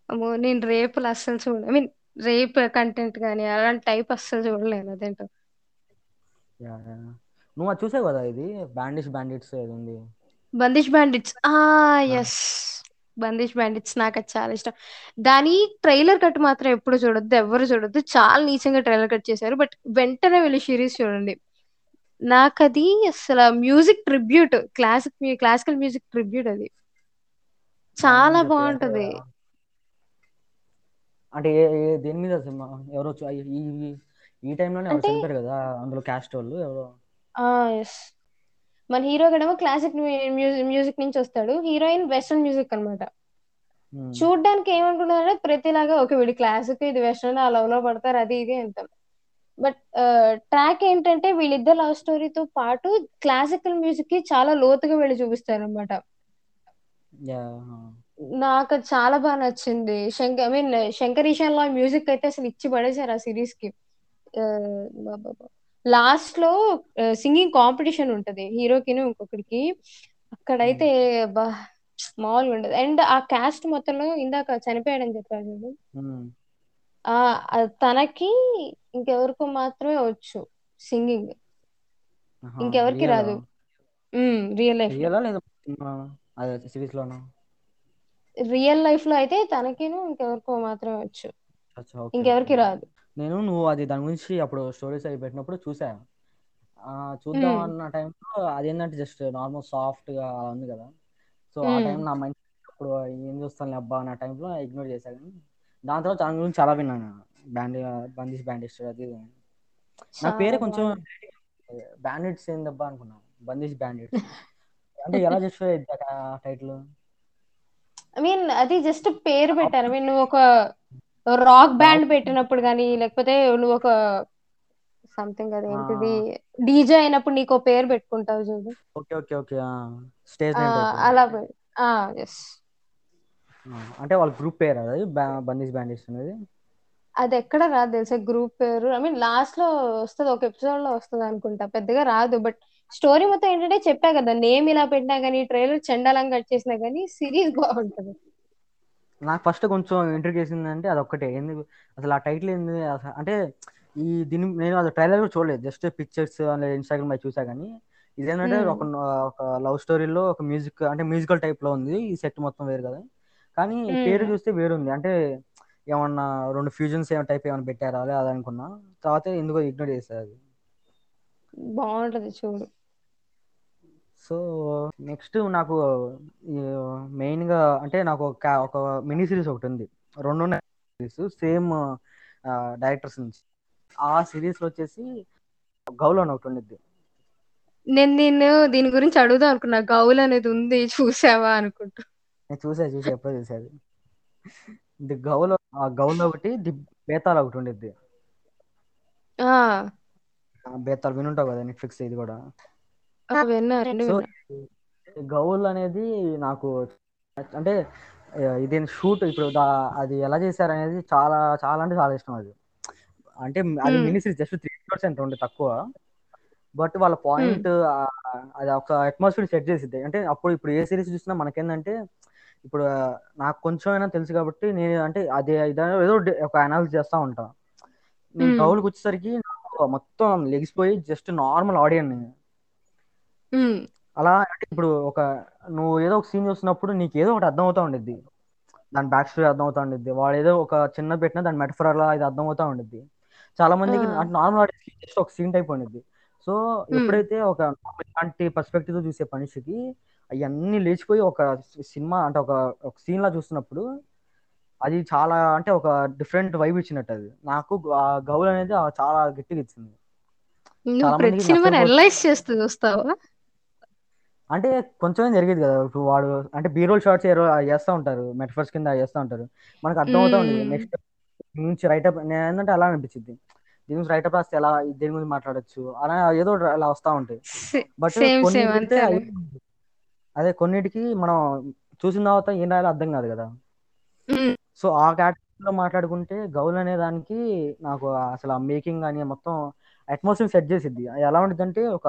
అమ్మో! నేను రేపులు అస్సలు చూడ ఐ మీన్ రేప్ కంటెంట్ గాని అలాంటి టైప్ అస్సలు చూడలేను అదేంటో. నువ్వు అది చూసావు గదా! ఇది 'బ్యాండిష్ బ్యాండిట్స్' ఏదో ఉంది. 'బందిష్ బ్యాండిట్స్' ఆ! యెస్. 'బందిష్ బ్యాండిట్స్' నాకది చాలా ఇష్టం. దాని ట్రైలర్ కట్ మాత్రం ఎప్పుడు చూడొద్దు. ఎవ్వరు చూడొద్దు. చాలా నీచంగా ట్రైలర్ కట్ చేశారు. బట్ వెంటనే వెళ్ళి సిరీస్ చూడండి. నాకది అసల music tribute. Classic classical music tribute అది. చాలా చెప్పు. అంటే దేని మీద సినిమా? ఎవరో ఈ టైంలోనే ఎవరో చనిపోయారు గదా! అందులో క్యాస్టోళ్ళు ఎవరో ఆ! మన హీరో గడేమో క్లాసిక్ మ్యూ మ్యూజి మ్యూజిక్ నుంచొస్తాడు. హీరోయిన్ వెస్టర్న్ మ్యూజిక్ అన్నమాట. హ్మ్. చూడ్డానికి ఏమనుకుంటున్నారంటే ప్రతిలాగా ఓకే. వీడు క్లాసిక్, ఇది వెస్టర్న్ ఆ లవ్‌లో పడతారు అది ఇది అంటాం. బట్ ట్రాక్ ఏంటంటే వీళ్ళిద్దరి లవ్ స్టోరీతో పాటు క్లాసికల్ మ్యూజిక్‌కి చాలా లోతుగా వెళ్ళి చూపిస్తారన్నమాట. యాహ్! ఆ! నాకది చాలా బా నచ్చింది. శంక I mean 'Shankar Ehsaan Loy' music అయితే అసలు ఇచ్చి పడేసారు ఆ సీరీస్‌కి. ఆహ్, అబ్బబ్బబ్బా! లాస్ట్‌లో ఆహ్, సింగింగ్ కాంపిటీషన్ ఉంటది. హీరోకిను ఇంకొకడికి. హ్మ్. అక్కడైతే అబ్బా! మామూలుగా ఉండదు. అండ్ ఆ కాస్ట్ మొత్తంలో ఇందాక చనిపోయాడని చెప్పాను చూడు. హ్మ్. ఆ! అది తనకి ఇంకెవరికో మాత్రమే వచ్చు సింగింగ్. ఇంకెవరికీ? రాదు. రియల్ లైఫ్‌లో. రియలా? రియల్ లైఫ్‌లో అయితే తనకిను ఇంకెవరికో మాత్రమే వచ్చు. ఇంకెవరికీ రాదు. నేను నువ్వు అది దాని గురించి అప్పుడు స్టోరీస్ అవి పెట్టినప్పుడు చూసా. ఆహ్, చూద్దాం. అన్న టైంలో అదేంటంటే జస్ట్ నార్మల్ సాఫ్ట్‌గా అలా ఉంది గదా! సో, ఆ. టైం నా మైండ్ అప్పుడు ఏం చూస్తానులే అబ్బా! అన్న టైంలో ఇగ్నోర్ చేశా గానీ, దాని తర్వాత దాని గురించి చాలా విన్నాను నేను. బ్యాండి 'బందిష్ బ్యాండిష్' అది. నాకు పేరే కొంచెం. బ్యాండిట్స్ ఏందబ్బా అనుకున్నా. 'బందిష్ బ్యాండిట్స్' అంటే ఎలా ఆ టైటిలు? ఐ మీన్ అది జస్ట్ పేరు పెట్టారు. మీన్ నువ్వొక రాక్ బ్యాండ్ పెట్టినప్పుడు గాని, లేకపోతే నువ్వొక సంథింగ్ ఆ! అదేంటిది డీజే అయినప్పుడు నీకో పేరు పెట్టుకుంటావు చూడు. ఓకే. ఓకే. ఓకే. స్టేజ్. అలా ఆ! ఆ! అంటే వాళ్ళ గ్రూప్ పేరా అది? బా 'బందిష్ బ్యాండిట్స్' అనేది? అదెక్కడ రాదు తెలుసా గ్రూప్ పేరు. ఐ మీన్ లాస్ట్‌లో వస్తది. ఒక ఎపిసోడ్‌లో వస్తదనుకుంటా. పెద్దగా రాదు. బట్ స్టోరీ మొత్తం ఏంటంటే చెప్పా కదా! నేమ్ ఇలా పెట్టినా గాని, ట్రైలర్ చెండాలంగా కట్ చేసినా గాని సిరీస్ బావుంటది. నాకు ఫస్ట్ కొంచెం ఇంట్రిగ్ చేసిందంటే అదొక్కటే. ఎందుకు అసలు ఆ టైటిల్ ఏంది? అంటే ఈ దీన్ని నేను అది ట్రైలర్ కూడా చూడలేదు. జస్ట్ పిక్చర్స్ లేదా ఇన్‌స్టాగ్రామ్‌లో అయి చూసా గానీ, ఇదేంటంటే. ఒక ఒక లవ్ స్టోరీలో ఒక మ్యూజిక్ అంటే మ్యూజికల్ టైప్‌లో ఉంది. ఈ సెట్ మొత్తం వేరు కదా! కానీ పేరు. చూస్తే వేరుంది. అంటే ఏమన్నా 2 ఫ్యూజన్స్ ఏమన్నా టైప్ ఏమన్నా పెట్టారా అదే అదనుకున్నా. తర్వాత ఎందుకో ఇగ్నోర్ చేశా అది. బావుంటది చూడు. సో, నెక్స్ట్ నాకు ఈ మెయిన్‌గా అంటే నాకు ఒక ఒక మినీ సీరీస్ ఒకటుంది. 2 ఉన్నాయి సీరీస్ సేమ్ డైరెక్టర్స్ నుంచి. ఆ సీరీస్‌లో వచ్చేసి 'గౌల్' అని ఒకటి ఉండిద్ది. నేను నిన్ను దీని గురించి అడుగుదాం అనుకున్నా. 'గౌల్' అనేది ఉంది చూసావా అనుకుంటూ. నేను చూసా, చూసా ఎప్పుడో చూసా అది. ది 'గౌల్' ఆ 'గౌల్' ఒకటి, ది 'బేతాళ్' ఒకటి ఉండిద్ది. 'బేతాళ్' వినుంటావు కదా! నెట్‌ఫ్లిక్స్ ఇది కూడా. ఆ! విన్నా. 2 సో, విన్నా. ఈ 'గౌల్' అనేది నాకు అంటే ఇది షూట్ ఇప్పుడు దా అది ఎలా చేశారనేది చాలా చాలా అంటే చాలా ఇష్టం అది. అంటే అది హ్మ్. మినీ సీరీస్ జస్ట్ 3 ఎపిసోడ్స్ ఎంతో ఉంటది తక్కువ. బట్ వాళ్ళ. పాయింట్ అది ఒక అట్మాస్ఫియర్ సెట్ చేసిద్ది. అంటే అప్పుడు ఇప్పుడు ఏ సీరీస్ చూసినా మనకేందంటే ఇప్పుడు నాకు కొంచెమైనా తెలుసు కాబట్టి నేను అంటే అది ఏదో ఒక అనాలిసిస్ చేస్తా ఉంటా. నేను హ్మ్. 'గౌల్'కొచ్చేసరికి నాకు మొత్తం లెగిసిపోయి జస్ట్ నార్మల్ ఆడియన్‌ని. హ్మ్. అలా అంటే ఇప్పుడు ఒక నువ్వు ఏదో ఒక సీన్ చూస్తున్నప్పుడు నీకేదో ఒకటి అర్థమవుతా ఉండిద్ది. దాని బ్యాక్ స్టోరీ అర్థమవుతా ఉండిద్ది. వాడేదో ఒక చిన్నది పెట్టినా దాని మెటఫర్ అలా ఇది అర్థమవుతా ఉండిద్ది. చాలా! మందికి అంటే నార్మల్ జస్ట్ ఒక సీన్ టైప్ ఉండిద్ది. సో. ఎప్పుడైతే ఒక ఇలాంటి పర్స్పెక్టివ్‌తో చూసే మనిషికి అయన్నీ లేచిపోయి ఒక సినిమా అంటే ఒక ఒక సీన్‌లా చూస్తున్నప్పుడు అది చాలా అంటే ఒక డిఫరెంట్ వైబ్ ఇచ్చినట్టది. నాకు ఆ 'గౌల్' అనేది చాలా గట్టిగా ఇచ్చింది. నువ్వు ప్రతి. అనలైజ్ చేస్తూ చూస్తావా? అంటే కొంచెమే జరిగేది కదా! ఇప్పుడు వాడు అంటే బీ రోల్ షాట్స్ ఏరో ఏస్తా ఉంటారు. మెటఫర్స్ కింద ఏస్తా ఉంటారు. మనకు అర్థమవుతా ఉండిద్ది. హ్మ్. నెక్స్ట్ నుంచి రైటప్ నేనేందంటే అలా అనిపించిద్ది. దీని గురించి రైటప్ రాస్తే ఎలా దేని గురించి మాట్లాడొచ్చు అలా ఏదో అలా వస్తా ఉంటాయి. బట్. అయి అదే కొన్నిటికి మనం చూసిన తర్వాత ఏం రాయాలో అర్థం కాదు కదా. సో ఆ కేటగిరీలో మాట్లాడుకుంటే గౌల్ అనే దానికి నాకు అసలు ఆ మేకింగ్ అని మొత్తం అట్మాస్ఫియర్ సెట్ చేసిద్ది ఎలా ఉంటుందంటే ఒక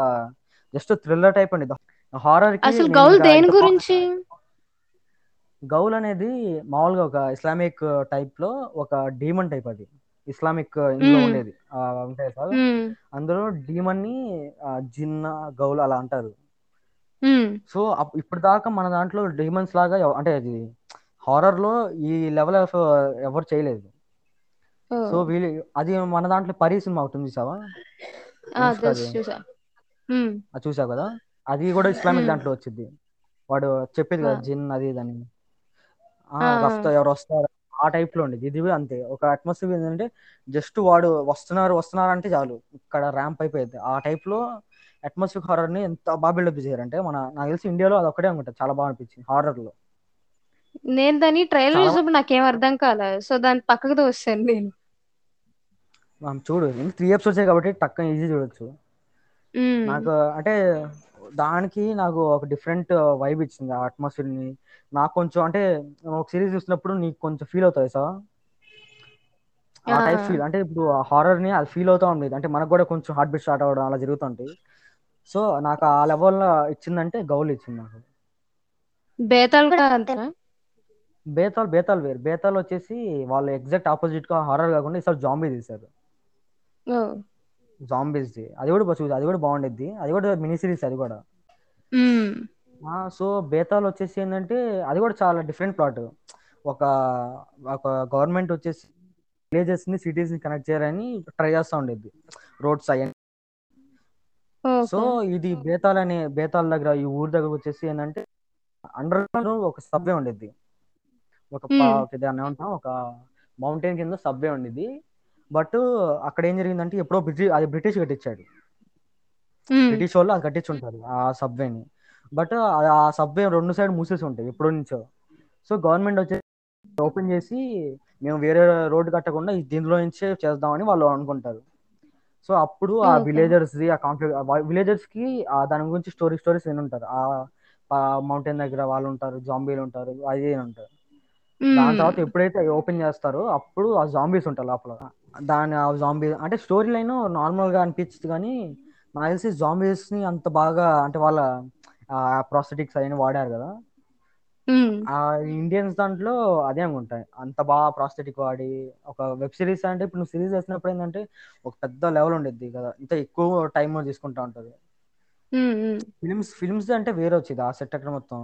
జస్ట్ థ్రిల్లర్ టైప్ అండి హారర్ అసలు నేను గౌల్ ఇంకా దేని ఇంకా గురించి గౌల్ అనేది మామూలుగా ఒక ఇస్లామిక్ టైప్లో ఒక డీమన్ టైప్ అది ఇస్లామిక్ ఇందులో. ఉండేది ఆ, ఉంటాయి సార్. అందులో డీమన్ని ఆ, జిన్న గౌల్ అలా అంటారు. సో అప్- ఇప్పుడు దాకా మన దాంట్లో డీమన్స్ లాగా ఎవ- అంటే అది హారర్లో ఈ లెవెల్ ఆఫ్ ఎవరు చేయలేదు సో! వీళ్ళు అది మన దాంట్లో పరి సినిమా అవుతుంది చూసావా ఆ! అనుష్కది తెలుసు చూసా. అది చూసావు కదా అది కూడా ఇస్లామిక్. దాంట్లో వచ్చింది వాడు చెప్పేది! కదా జిన్ అది ఇదని! వస్తా ఎవరు వస్తారు ఆ టైప్లో ఉండేది ఇది అంతే ఒక అట్మాస్ఫియర్ ఏంటంటే జస్ట్ వాడు వస్తున్నారు వస్తున్నారు అంటే చాలు ఇక్కడ ర్యాంప్ అయిపోయింది ఆ టైప్లో అట్మాస్ఫియర్ హారర్ని ఎంత బాగా బిల్డప్ చేశారంటే మన నాకు తెలిసి ఇండియాలో అది ఒకటే అనుకుంటా చాలా బాగా అనిపించింది హారర్లో నేను దాని ట్రైలర్ చూసినప్పుడు నాకేం అర్థం కాలే. సో దాన్ని పక్కకు తోసేసాను నేను. మనం చూడు త్రీ ఎపిసోడ్స్ కాబట్టి టక్కన ఈజీ చూడొచ్చు. నాకు అంటే దానికి నాకు ఒక డిఫరెంట్ వైబ్ ఇచ్చింది ఆ అట్మాస్ఫియర్ని. నాకు కొంచెం అంటే ఒక సిరీస్ చూసినప్పుడు నీకు కొంచెం ఫీల్ అవుతుంది సార్? ఆ! టైప్ ఫీల్ అంటే ఇప్పుడు హారర్ని అది ఫీల్ అవుతా ఉండేది. అంటే మనకు కూడా కొంచెం హార్ట్ బీట్ స్టార్ట్ అవ్వడం అలా జరుగుతుంటాయి సో నాకు ఆ లెవెల్లో ఇచ్చిందంటే గౌల్ ఇచ్చింది నాకు. బేతాళ్ కూడా అంతేనా? బేతాల్ బేతాల్ వేరు. బేతాల్ వచ్చేసి వాళ్ళు ఎగ్జాక్ట్ ఆపోజిట్గా హారర్ కాకుండా ఈసారి జాంబీ తీశారు. ఓహ్! జాంబీస్ ది. అది కూడా చూసి అది కూడా బాగుండిద్ది. అది కూడా మినీ సిరీస్ అది కూడా. సో బేతాల్ వచ్చేసి ఏంటంటే అది కూడా చాలా డిఫరెంట్ ప్లాట్. ఒక ఒక గవర్నమెంట్ వచ్చేసి విలేజెస్ని సిటీస్ని కనెక్ట్ చేయాలని ట్రై చేస్తూ ఉండేది రోడ్స్ అయ్యి సో. ఇది బేతాల్ అనే బేతాల్ దగ్గర ఈ ఊరు దగ్గర వచ్చేసి ఏంటంటే అండర్ గ్రౌండ్ ఒక సబ్వే ఉండేది ఒక పా- హ్మ్. ఒక దాన్ని ఏమంటాం ఒక మౌంటైన్ కింద సబ్వే ఉండేది బట్ అక్కడ ఏం జరిగిందంటే ఎప్పుడో బ్రిటిష్ అది బ్రిటిష్ కట్టించాడు. బ్రిటిష్ వాళ్ళు అది కట్టించుంటారు ఆ సబ్వేని. బట్ ఆ సబ్వే రెండు సైడ్ మూసేసి ఉంటాయి ఎప్పటి నుంచో. సో గవర్నమెంట్ వచ్చి ఓపెన్ చేసి మేము వేరే రోడ్డు కట్టకుండా దీనిలో నుంచే చేద్దామని వాళ్ళు అనుకుంటారు. సో అప్పుడు ఆ. విలేజర్స్ ఆ కాన్ఫ్లిక్ట్ విలేజర్స్కి ఆ దాని గురించి స్టోరీ స్టోరీస్ విని ఉంటారు. ఆ మౌంటైన్ దగ్గర వాళ్ళు ఉంటారు జాంబీలు ఉంటారు అది ఉంటారు. దాని. తర్వాత ఎప్పుడైతే ఓపెన్ చేస్తారో అప్పుడు ఆ జాంబీస్ ఉంటారు లోపల. దాని ఆ జాంబీ అంటే స్టోరీ లైన్ నార్మల్గా అనిపించింది కానీ నాకు తెలిసి జాంబీస్ని అంత బాగా అంటే వాళ్ళ ప్రాస్థెటిక్స్ అవన్నీ వాడారు కదా. ఆ ఇండియన్స్ దాంట్లో అదే అనుకుంటాయి అంత బాగా ప్రాస్థెటిక్ వాడి ఒక వెబ్ సిరీస్ అంటే ఇప్పుడు నువ్వు సిరీస్ వేసినప్పుడు ఏంటంటే ఒక పెద్ద లెవెల్ ఉండేది కదా. ఇంత ఎక్కువ టైం తీసుకుంటా ఉంటది. ఫిల్మ్స్ ఫిల్మ్స్ అంటే వేరే వచ్చేది ఆ సెట్ అక్కడ మొత్తం.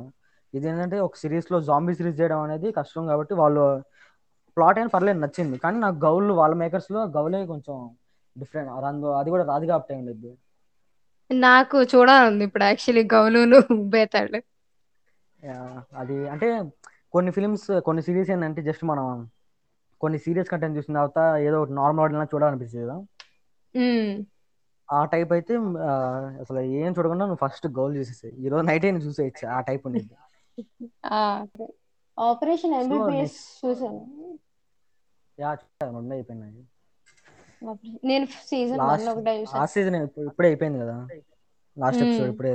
ఇది ఏంటంటే ఒక సిరీస్లో జాంబీ సిరీస్ చేయడం అనేది కష్టం కాబట్టి వాళ్ళు ప్లాట్ అయినా పర్లేదు నచ్చింది కానీ నాకు గౌల్ వాళ్ళ మేకర్స్లో గౌలే కొంచెం డిఫరెంట్ అది అది కూడా రాధికా ఆప్టే ఉండేది నాకు చూడాలంది ఇప్పుడు యాక్చువల్లీ 'గౌలును', 'బేతాళ్'. యా, అది అంటే కొన్ని ఫిలిమ్స్ కొన్ని సిరీస్ ఏంటంటే జస్ట్ మనం కొన్ని సీరియస్ కంటెంట్ చూసిన తర్వాత ఏదో ఒకటి నార్మల్ చూడాలనిపిస్తుంది కదా. ఆ టైప్ అయితే అసలు ఏం చూడకుండా నువ్వు ఫస్ట్ గౌల్ చూసేసాయి ఈ రోజు నైట్ అయినా చూసేయచ్చు ఆ టైప్ ఉండేది! ఆపరేషన్ ఎంబీబీఎస్ చూసాను. యా చూసాను రెండు అయిపోయినాయి నేను సీజన్ 1 లాస్ట్ ఒకటే చూసా. లాస్ట్ సీజన్ ఇప్పుడే అయిపోయింది కదా లాస్ట్. ఎపిసోడ్ ఇప్పుడే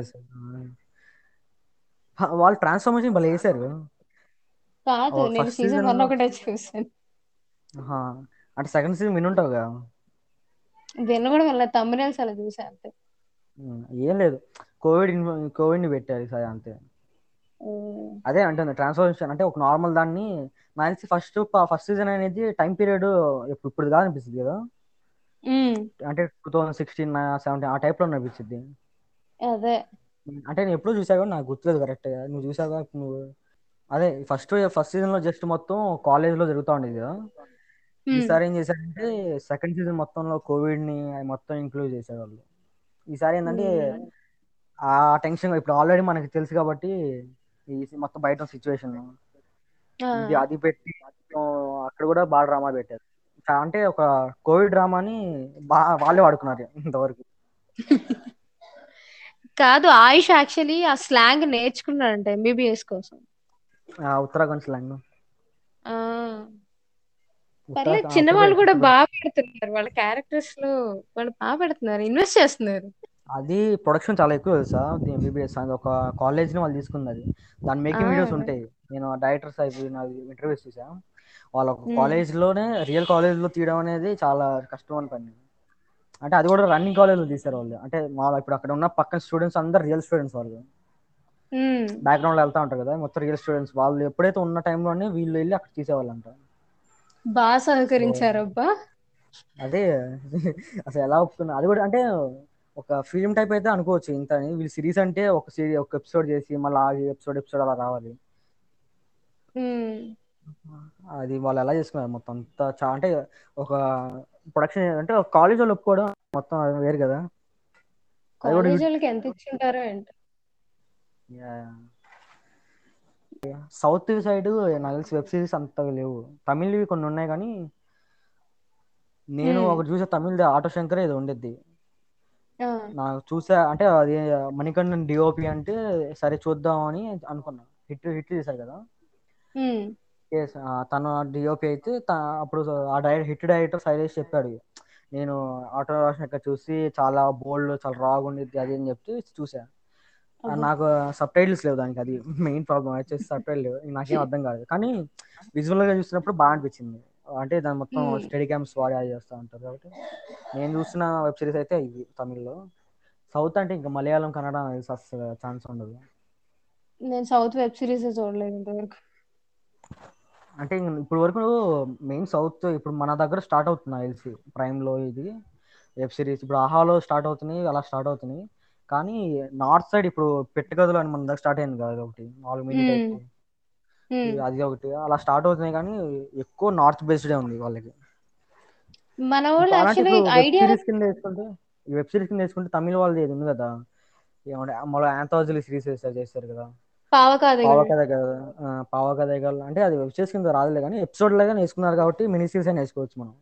వాళ్ళు ట్రాన్స్ఫర్మేషన్ భలే వేసారు కాదు నేను సీజన్ 1 ఒకటే చూసాను. అంటే సెకండ్ సీజన్ వినుంటావు కదా విన్న కూడా వెళ్ళ తమ్మునేల్స్ అలా చూసా అంతే. ఏం లేదు కోవిడ్ కోవిడ్ని పెట్టారు ఈసారి అంతే. అదే అంటుంది ట్రాన్స్ఫర్మేషన్ అంటే ఒక నార్మల్ దాన్ని నాకు ఫస్ట్ ఫస్ట్ సీజన్ అనేది టైం పీరియడ్ ఇప్పుడు ఇప్పుడు కాదు అనిపిస్తుంది కదా. అంటే టూ థౌసండ్ సిక్స్టీన్ సెవెంటీన్ ఆ టైప్లో అనిపించింది అదే. అంటే నేను ఎప్పుడు చూసావు నాకు గుర్తులేదు కరెక్ట్గా నువ్వు చూసావా నువ్వు అదే ఫస్ట్ ఫస్ట్ సీజన్లో జస్ట్ మొత్తం కాలేజ్లో జరుగుతూ ఉండేది కదా. ఈసారి ఏం చేశారంటే సెకండ్ సీజన్ మొత్తంలో కోవిడ్ని మొత్తం ఇంక్లూడ్ చేశారు వాళ్ళు ఈసారి ఏంటంటే. ఆ టెన్షన్ ఇప్పుడు ఆల్రెడీ మనకి తెలుసు కాబట్టి ఈ మొత్తం బయట సిచ్యువేషన్! ఇది అది పెట్టి అక్కడ కూడా బాగా డ్రామా పెట్టారు అంటే ఒక కోవిడ్ డ్రామాని వాళ్ళే వాడుకున్నారు ఇంతవరకు కాదు ఆయుష్ యాక్చువల్లీ ఆ స్లాంగ్ నేర్చుకున్నాడంట ఎంబీబీఎస్ కోసం. ఆ ఉత్తరాఖండ్ స్లాంగ్ ఆ! పర్లేదు అక్కడ చిన్నవాళ్ళు కూడా బాగా పెడుతున్నారు. వాళ్ళ క్యారెక్టర్స్లో వాళ్ళు బాగా పెడుతున్నారు. ఇన్వెస్ట్ చేస్తున్నారు. అది ప్రొడక్షన్ చాలా ఎక్కువ తెలుసా? ఎంబీబీఎస్ అది ఒక కాలేజ్ని వాళ్ళు తీసుకుంది అది దాని మేకింగ్ వీడియోస్ ఉంటాయి. నేను డైరెక్టర్స్ అయిపోయి ఇంటర్వ్యూస్ చూసా. వాళ్ళ కాలేజ్లోనే రియల్ కాలేజ్లో తీయడం అనేది చాలా కష్టమైన పని. అంటే అది కూడా రన్నింగ్ కాలేజ్లో తీసారు వాళ్ళు. అంటే మా ఇప్పుడు అక్కడ ఉన్న పక్కన స్టూడెంట్స్ అందరు రియల్ స్టూడెంట్స్ వాళ్ళు. బ్యాక్గ్రౌండ్లో వెళ్తా ఉంటారు కదా. మొత్తం రియల్ స్టూడెంట్స్ వాళ్ళు ఎప్పుడైతే ఉన్న టైం లోనే వీళ్ళు వెళ్ళి అక్కడ తీసేవాళ్ళంట. బాగా సో సహకరించారబ్బా అదే. అసలు ఎలా ఒప్పుకున్నా అది కూడా అంటే ఒక ఫిలిమ్ టైప్ అయితే అనుకోవచ్చు. ఇంత వీళ్ళు సిరీస్ అంటే ఒక సిరీ ఒక ఎపిసోడ్ చేసి మళ్ళీ ఆగి ఎపిసోడ్ ఎపిసోడ్ అలా రావాలి. అది వాళ్ళు ఎలా చేసుకున్నారు మొత్తం అంత చ అంటే ఒక ప్రొడక్షన్ అంటే ఒక కాలేజ్ వాళ్ళు ఒప్పుకోవడం మొత్తం వేరు కదా. అది కూడా కాలేజీ యూ- వాళ్ళకి ఎంత ఇచ్చింటారో ఏంటో. యా. సౌత్ సైడ్ నాకు తెలిసి వెబ్ సిరీస్ అంతగా లేవు. తమిళ్ కొన్ని ఉన్నాయి కానీ నేను ఒకటి చూసా తమిళది ఆటో శంకర్ ఏదో ఉండిద్ది. ఆ నాకు చూసా అంటే అది మణికంఠన్ డిఓపి అంటే సరే చూద్దాం అని అనుకున్నా. హిట్ హిట్ చేశారు కదా. తను డిఓపి అయితే అప్పుడు ఆ డై హిట్ డైరెక్టర్ శైలేష్ చెప్పాడు. నేను ఆటో శంకర్ చూసి చాలా బోల్డ్ చాలా రాగా ఉండిద్ది అది అని చెప్తే చూసా. నాకు సబ్ టైటిల్స్ లేవు దానికి అది మెయిన్ ప్రాబ్లమ్ వచ్చేసి సబ్ టైటిల్ లేవు. నాకేం అర్థం కాలేదు. కానీ విజువల్గా చూసినప్పుడు బాగా అనిపించింది. అంటే దాని మొత్తం స్టడీ క్యాంప్స్ వాడి చేస్తా ఉంటారు కాబట్టి. నేను చూసిన వెబ్ సిరీస్ అయితే ఇవి తమిళ్ళో. సౌత్ అంటే ఇంకా మలయాళం కన్నడ అసలు ఛాన్స్ ఉండదు. నేను సౌత్ వెబ్ సిరీస్ చూడలేదు ఇంతవరకు. అంటే ఇప్పుడు వరకు మెయిన్ సౌత్ ఇప్పుడు మన దగ్గర స్టార్ట్ అవుతుంది నాకు తెలిసి ప్రైమ్లో ఇది. వెబ్ సిరీస్ ఇప్పుడు ఆహాలో స్టార్ట్ అవుతున్నాయి అలా స్టార్ట్ అవుతున్నాయి. కానీ నార్త్ సైడ్ ఇప్పుడు పెట్ట గదులు అని మన దగ్గర స్టార్ట్ అయింది కదా ఒకటి నాలుగు ఉమ్ అది ఒకటి. అలా స్టార్ట్ అవుతున్నాయి కానీ ఎక్కువ నార్త్ బేస్డ్ ఉంది వాళ్ళకి. మన వాళ్ళు యాక్చువల్లీ ఐడియా కింద వేసుకుంటే ఈ వెబ్ సిరీస్ కింద వేసుకుంటే తమిళ వాళ్ళది ఏది ఉంది కదా? ఏమంటే మళ్ళ ఆంథాజీ సిరీస్ చేస్తారు కదా? పావకథ కదా పావకథ అంటే అది వెబ్ సిరీస్ కింద రాదులే కానీ ఎపిసోడ్ లాగా వేసుకున్నారు కాబట్టి మినీ సిరీస్ అయినా వేసుకోవచ్చు మనం.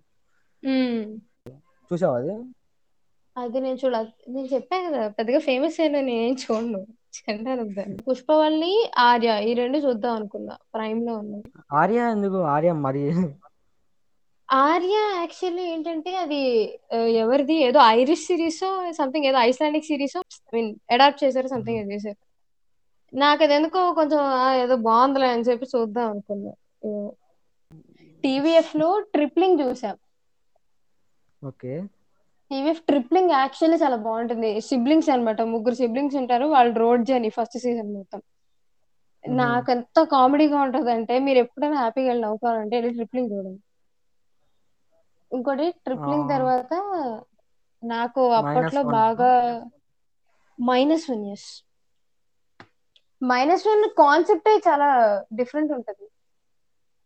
చూసావా అది? అది నేను చూడ నేను చెప్పాను కదా పెద్దగా ఫేమస్ అయిన నేను చూడను. పుష్పవల్లి ఆర్య ఈ రెండు చూద్దాం అనుకున్నా ప్రైమ్లో ఉన్నాయి ఆర్య ఎందుకు? ఆర్య మరి. ఆర్య యాక్చువల్లీ ఏంటంటే అది ఎవరిది? ఏదో ఐరిష్ సిరీస్ సంథింగ్ ఏదో Icelandic series I mean adapt చేశారు సంథింగ్ ఏదో చేశారు. నాకు అది ఎందుకో కొంచెం ఏదో బాగుందిలే అని చెప్పి చూద్దాం అనుకున్నా. టీవీఎఫ్లో ట్రిప్లింగ్ చూసాం. ఓకే. టీవీఎఫ్ ట్రిప్లింగ్ యాక్చువల్లీ చాలా బాగుంటుంది. సిబ్లింగ్స్ అన్నమాట. ముగ్గురు సిబ్లింగ్స్ ఉంటారు. వాళ్ళు రోడ్ జర్నీ ఫస్ట్ సీజన్ మొత్తం. నాకు ఎంత కామెడీగా ఉంటది అంటే మీరు ఎప్పుడైనా హ్యాపీగా వెళ్ళి నవ్వుకోవాలంటే వెళ్ళి ట్రిప్లింగ్ చూడండి. ఇంకోటి ట్రిప్లింగ్ తర్వాత నాకు అప్పట్లో బాగా minus one years minus one కాన్సెప్టే చాలా డిఫరెంట్ ఉంటది.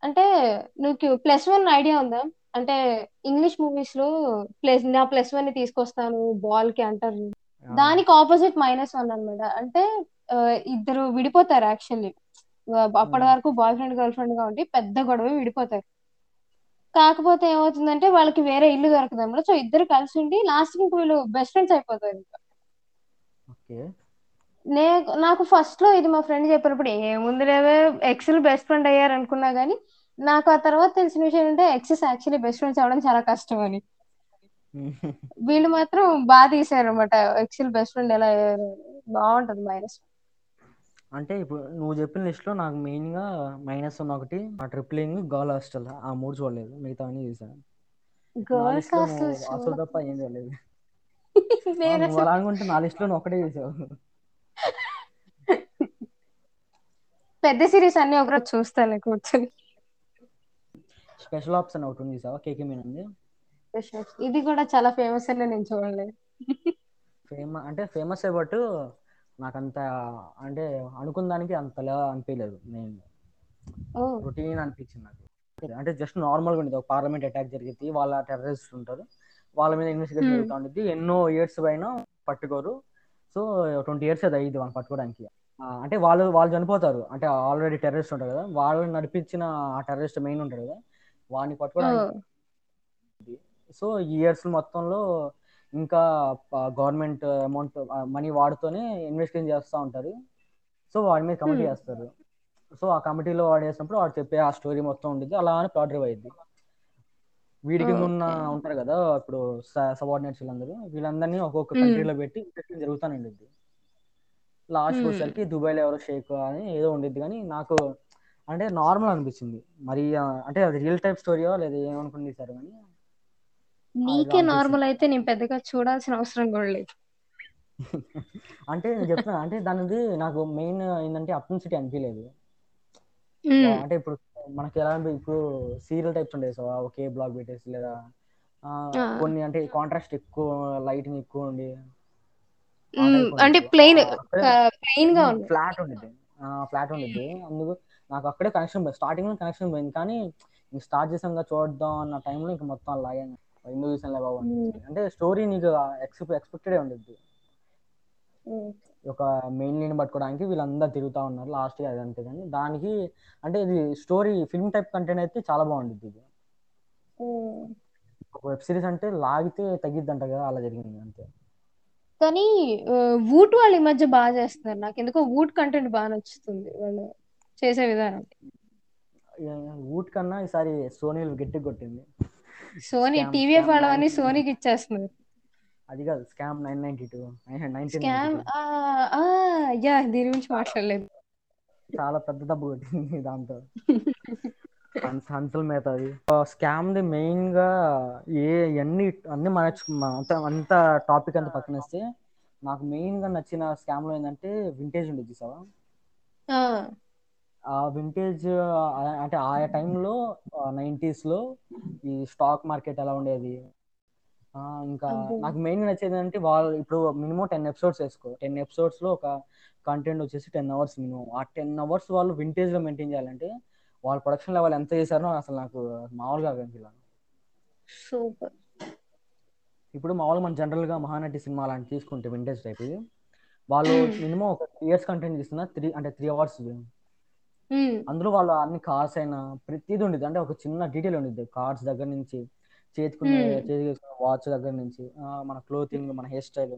అంటే నీకు ప్లస్ వన్ ఐడియా ఉందా? అంటే ఇంగ్లీష్ మూవీస్లో ప్లస్ నా ప్లస్ వన్ని తీసుకొస్తాను బాల్కి అంటారు. దానికి ఆపోజిట్ మైనస్ వన్ అన్నమాట. అంటే ఇద్దరు విడిపోతారు యాక్చువల్లీ అప్పటి వరకు బాయ్ ఫ్రెండ్ గర్ల్ ఫ్రెండ్గా ఉండి పెద్ద గొడవ విడిపోతారు. కాకపోతే ఏమవుతుందంటే వాళ్ళకి వేరే ఇల్లు దొరకదు అన్నమాట. సో ఇద్దరు కలిసి ఉండి లాస్ట్కి ఇంక వీళ్ళు బెస్ట్ ఫ్రెండ్స్ అయిపోతారు నే నాకు ఫస్ట్లో ఇది మా ఫ్రెండ్ చెప్పినప్పుడు ఏముంది లేవే ఎక్స్ బెస్ట్ ఫ్రెండ్ అయ్యారు అనుకున్నా గానీ నాకు ఆ తర్వాత తెలిసిన విషయం ఏంటంటే ఎక్సెస్ యాక్చువల్లీ బెస్ట్ ఫ్రెండ్స్ అవ్వడం చాలా కష్టం అని వీళ్ళు మాత్రం బాగా తీసారు అనమాట ఎక్సెల్ బెస్ట్ ఫ్రెండ్ ఎలా బాగుంటది మైనస్ అంటే ఇప్పుడు నువ్వు చెప్పిన లిస్ట్లో నాకు మెయిన్గా మైనస్ వన్ ఒకటి ఆ ట్రిప్లింగ్ గర్ల్ హాస్టల్ ఆ మూడు చూడలేదు. మిగతా అన్ని చూసాను గర్ల్స్ హాస్టల్ చూడ తప్ప ఏం చూడలేదు. నువ్వు అసలు అలా అనుకుంటే నా లిస్ట్లో నువ్వు ఒక్కటే చూసావు. పెద్ద సిరీస్ అన్ని ఒకరోజు చూస్తాను కూర్చొని. స్పెషల్ ఆప్షన్ ఒకటి ఉంది చూసావా కేకే మీన్ ఉంది ఇది కూడా చాలా ఫేమస్ అని నేను చూడలేదు. ఫేమ అంటే ఫేమస్ బట్ నాకంత అంటే అనుకున్న దానికి అంతలా అనిపించలేదు నేను రొటీన్ అనిపించింది నాకు. అంటే జస్ట్ నార్మల్గా ఉండేది. ఒక పార్లమెంట్ అటాక్ జరిగింది. వాళ్ళ టెర్రరిస్ట్ ఉంటారు. వాళ్ళ మీద ఇన్వెస్టిగేషన్ హ్మ్ జరుగుతా ఉండిద్ది ఎన్నో ఇయర్స్ పైన పట్టుకోరు. సో ట్వంటీ ఇయర్స్ అది అయ్యిద్ది వాళ్ళని పట్టుకోవడానికి. అంటే వాళ్ళు వాళ్ళు చనిపోతారు. అంటే ఆల్రెడీ టెర్రరిస్ట్ ఉంటారు కదా. వాళ్ళని నడిపించిన ఆ టెర్రరిస్ట్ మెయిన్ ఉంటారు కదా. వాడిని పట్టుకోవడానికి సో ఈ ఇయర్స్ మొత్తంలో ఇంకా గవర్నమెంట్ అమౌంట్ మనీ వాడుతూనే ఇన్వెస్టిగేషన్ చేస్తూ ఉంటారు. సో వాడి మీద కమిటీ హ్మ్ వేస్తారు. సో ఆ కమిటీలో వాడు వేసినప్పుడు వాడు చెప్పే ఆ స్టోరీ మొత్తం ఉండిద్ది. అలా అని ప్లాట్ డ్రైవ్ అయ్యిద్ది వీడి కింద ఉన్న ఉంటారు కదా ఇప్పుడు సబార్డినేట్స్ వీళ్ళందరూ వీళ్ళందరినీ ఒక్కొక్క కంట్రీలో పెట్టి ఇన్వెస్టింగ్ జరుగుతానే ఉండిద్ది. లాస్ట్కి ఉమ్, వచ్చేసరికి దుబాయ్లో ఎవరో షేక్ అని ఏదో ఉండిద్ది. కానీ నాకు అంటే నార్మల్ అనిపించింది. మరి అంటే అది రియల్ టైప్ స్టోరీయో లేదా ఏమనుకుని తీశారు కానీ నీకే నార్మల్ అయితే నేను పెద్దగా చూడాల్సిన అవసరం కూడా లేదు. అంటే నేను చెప్తున్నా అంటే దానిది నాకు మెయిన్ ఏంటంటే అప్టెన్సిటీ అనిపించలేదు అంటే ఇప్పుడు మనకి ఎలా ఇప్పుడు సీరియల్ టైప్స్ ఉండేది సో ఒకే బ్లాక్ పెట్టేసి లేదా కొన్ని అంటే కాంట్రాస్ట్ ఎక్కువ లైటింగ్ ఎక్కువ ఉండి. అంటే ఉండేది ప్లెయిన్ ప్లెయిన్గా ఉంది ఫ్లాట్ ఉండిద్ది. ఫ్లాట్ ఉండిద్ది. అందుకు నాకు అక్కడే కనెక్షన్ పోయింది. స్టార్టింగ్లో కనెక్షన్ పోయింది. కానీ ఇంక స్టార్ట్ చేసాం కదా చూద్దాం అన్న టైంలో ఇంక మొత్తం లాగాను ఎందుకు చూసానులే బాబు అంటే స్టోరీ నీకు ఎక్స్పెక్ట్ ఎక్స్పెక్టెడ్ ఉండిద్ది. ఒక మెయిన్ లైన్ పట్టుకోవడానికి వీళ్ళందరూ తిరుగుతూ ఉన్నారు. లాస్ట్ అది అంతే కానీ దానికి అంటే ఇది స్టోరీ ఫిల్మ్ టైప్ కంటెంట్ అయితే చాలా బాగుండిద్ది ఇది. ఒక వెబ్ సిరీస్ అంటే లాగితే తగ్గిద్దంట కదా అలా జరిగింది అంతే. కానీ వూట్ వాళ్ళు ఈ మధ్య బాగా చేస్తున్నారు. నాకు ఎందుకో వూట్ కంటెంట్ బాగా నచ్చుతుంది వాళ్ళు. చేసే విధానం. ఊట్ కన్నా ఈసారి సోనీ గట్టిగా కొట్టింది. సోనీ టీవీఎఫ్ నైన్ సోనీకి ఇచ్చేస్తున్నారు. అది కాదు scam nine ninety two scam yeah దీని గురించి మాట్లాడలేదు. చాలా పెద్ద దెబ్బ కొట్టింది దాంతో. హన్స్ హన్సల్ మీద అది. స్కామ్ ది మెయిన్గా ఏ అన్ని అన్ని మనచ్చు అంత అంత టాపిక్ అంత పక్కనేస్తే నాకు మెయిన్గా నచ్చిన స్కామ్లో ఏంటంటే వింటేజ్ ఉండేది చూసావా? ఆ, వింటేజ్ అంటే ఆ టైంలో నైంటీస్లో ఈ స్టాక్ మార్కెట్ ఎలా ఉండేది? ఇంకా. నాకు మెయిన్ నచ్చేది అంటే వాళ్ళు ఇప్పుడు మినిమం టెన్ ఎపిసోడ్స్ వేసుకో. టెన్ ఎపిసోడ్స్లో ఒక కంటెంట్ వచ్చేసి టెన్ అవర్స్ మినిమం ఆ టెన్ అవర్స్ వాళ్ళు వింటేజ్లో మెయింటైన్ చేయాలంటే వాళ్ళ ప్రొడక్షన్ లెవెల్ ఎంత చేశారో అసలు నాకు మామూలుగా అనిపించలేదు సూపర్. ఇప్పుడు మామూలుగా మన జనరల్గా మహానటి సినిమా లాంటి తీసుకుంటే వింటేజ్ టైప్ వాళ్ళు. మినిమం ఒక త్రీ ఇయర్స్ కంటెంట్ చేస్తున్నా త్రీ అంటే త్రీ అవర్స్ అందులో వాళ్ళు అన్ని కార్స్ అయినా ప్రతిదీ ఉండేది అంటే ఒక చిన్న డీటెయిల్ ఉండేది కార్స్ దగ్గర నుంచి చేతికున్న మ్మ్. చేతికి వేసుకున్న వాచ్ దగ్గర నుంచి మన క్లోతింగ్ మన హెయిర్ స్టైల్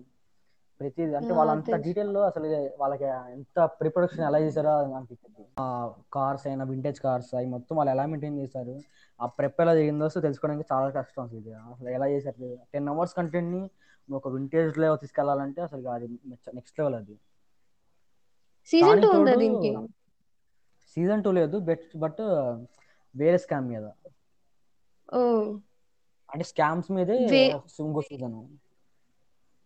ప్రతిదీ. అంటే ఆ, వాళ్ళు అంత. తెలుసు డీటెయిల్లో అసలు వాళ్ళకి ఎంత ప్రిప్రొడక్షన్ ఎలా చేశారో అని అనిపించింది ఆ కార్స్ అయినా వింటేజ్ కార్స్ అవి మొత్తం వాళ్ళు ఎలా మెయింటైన్ చేశారు ఆ ప్రెప్ ఎలా జరిగిందో తెలుసుకోవడానికి చాలా కష్టం అసలు ఇది. అసలు ఎలా చేశారు టెన్ అవర్స్ కంటెంట్ని ఒక వింటేజ్లో తీసుకెళ్ళాలంటే అసలు అది నెక్స్ట్ లెవెల్ అది. సీజన్ టూ ఉందా దీనికి? సీజన్ టూ లేదు బట్ బట్ వేరే స్కామ్ మీద. అంటే స్కామ్స్ మీదే ఇంకో సీజన్.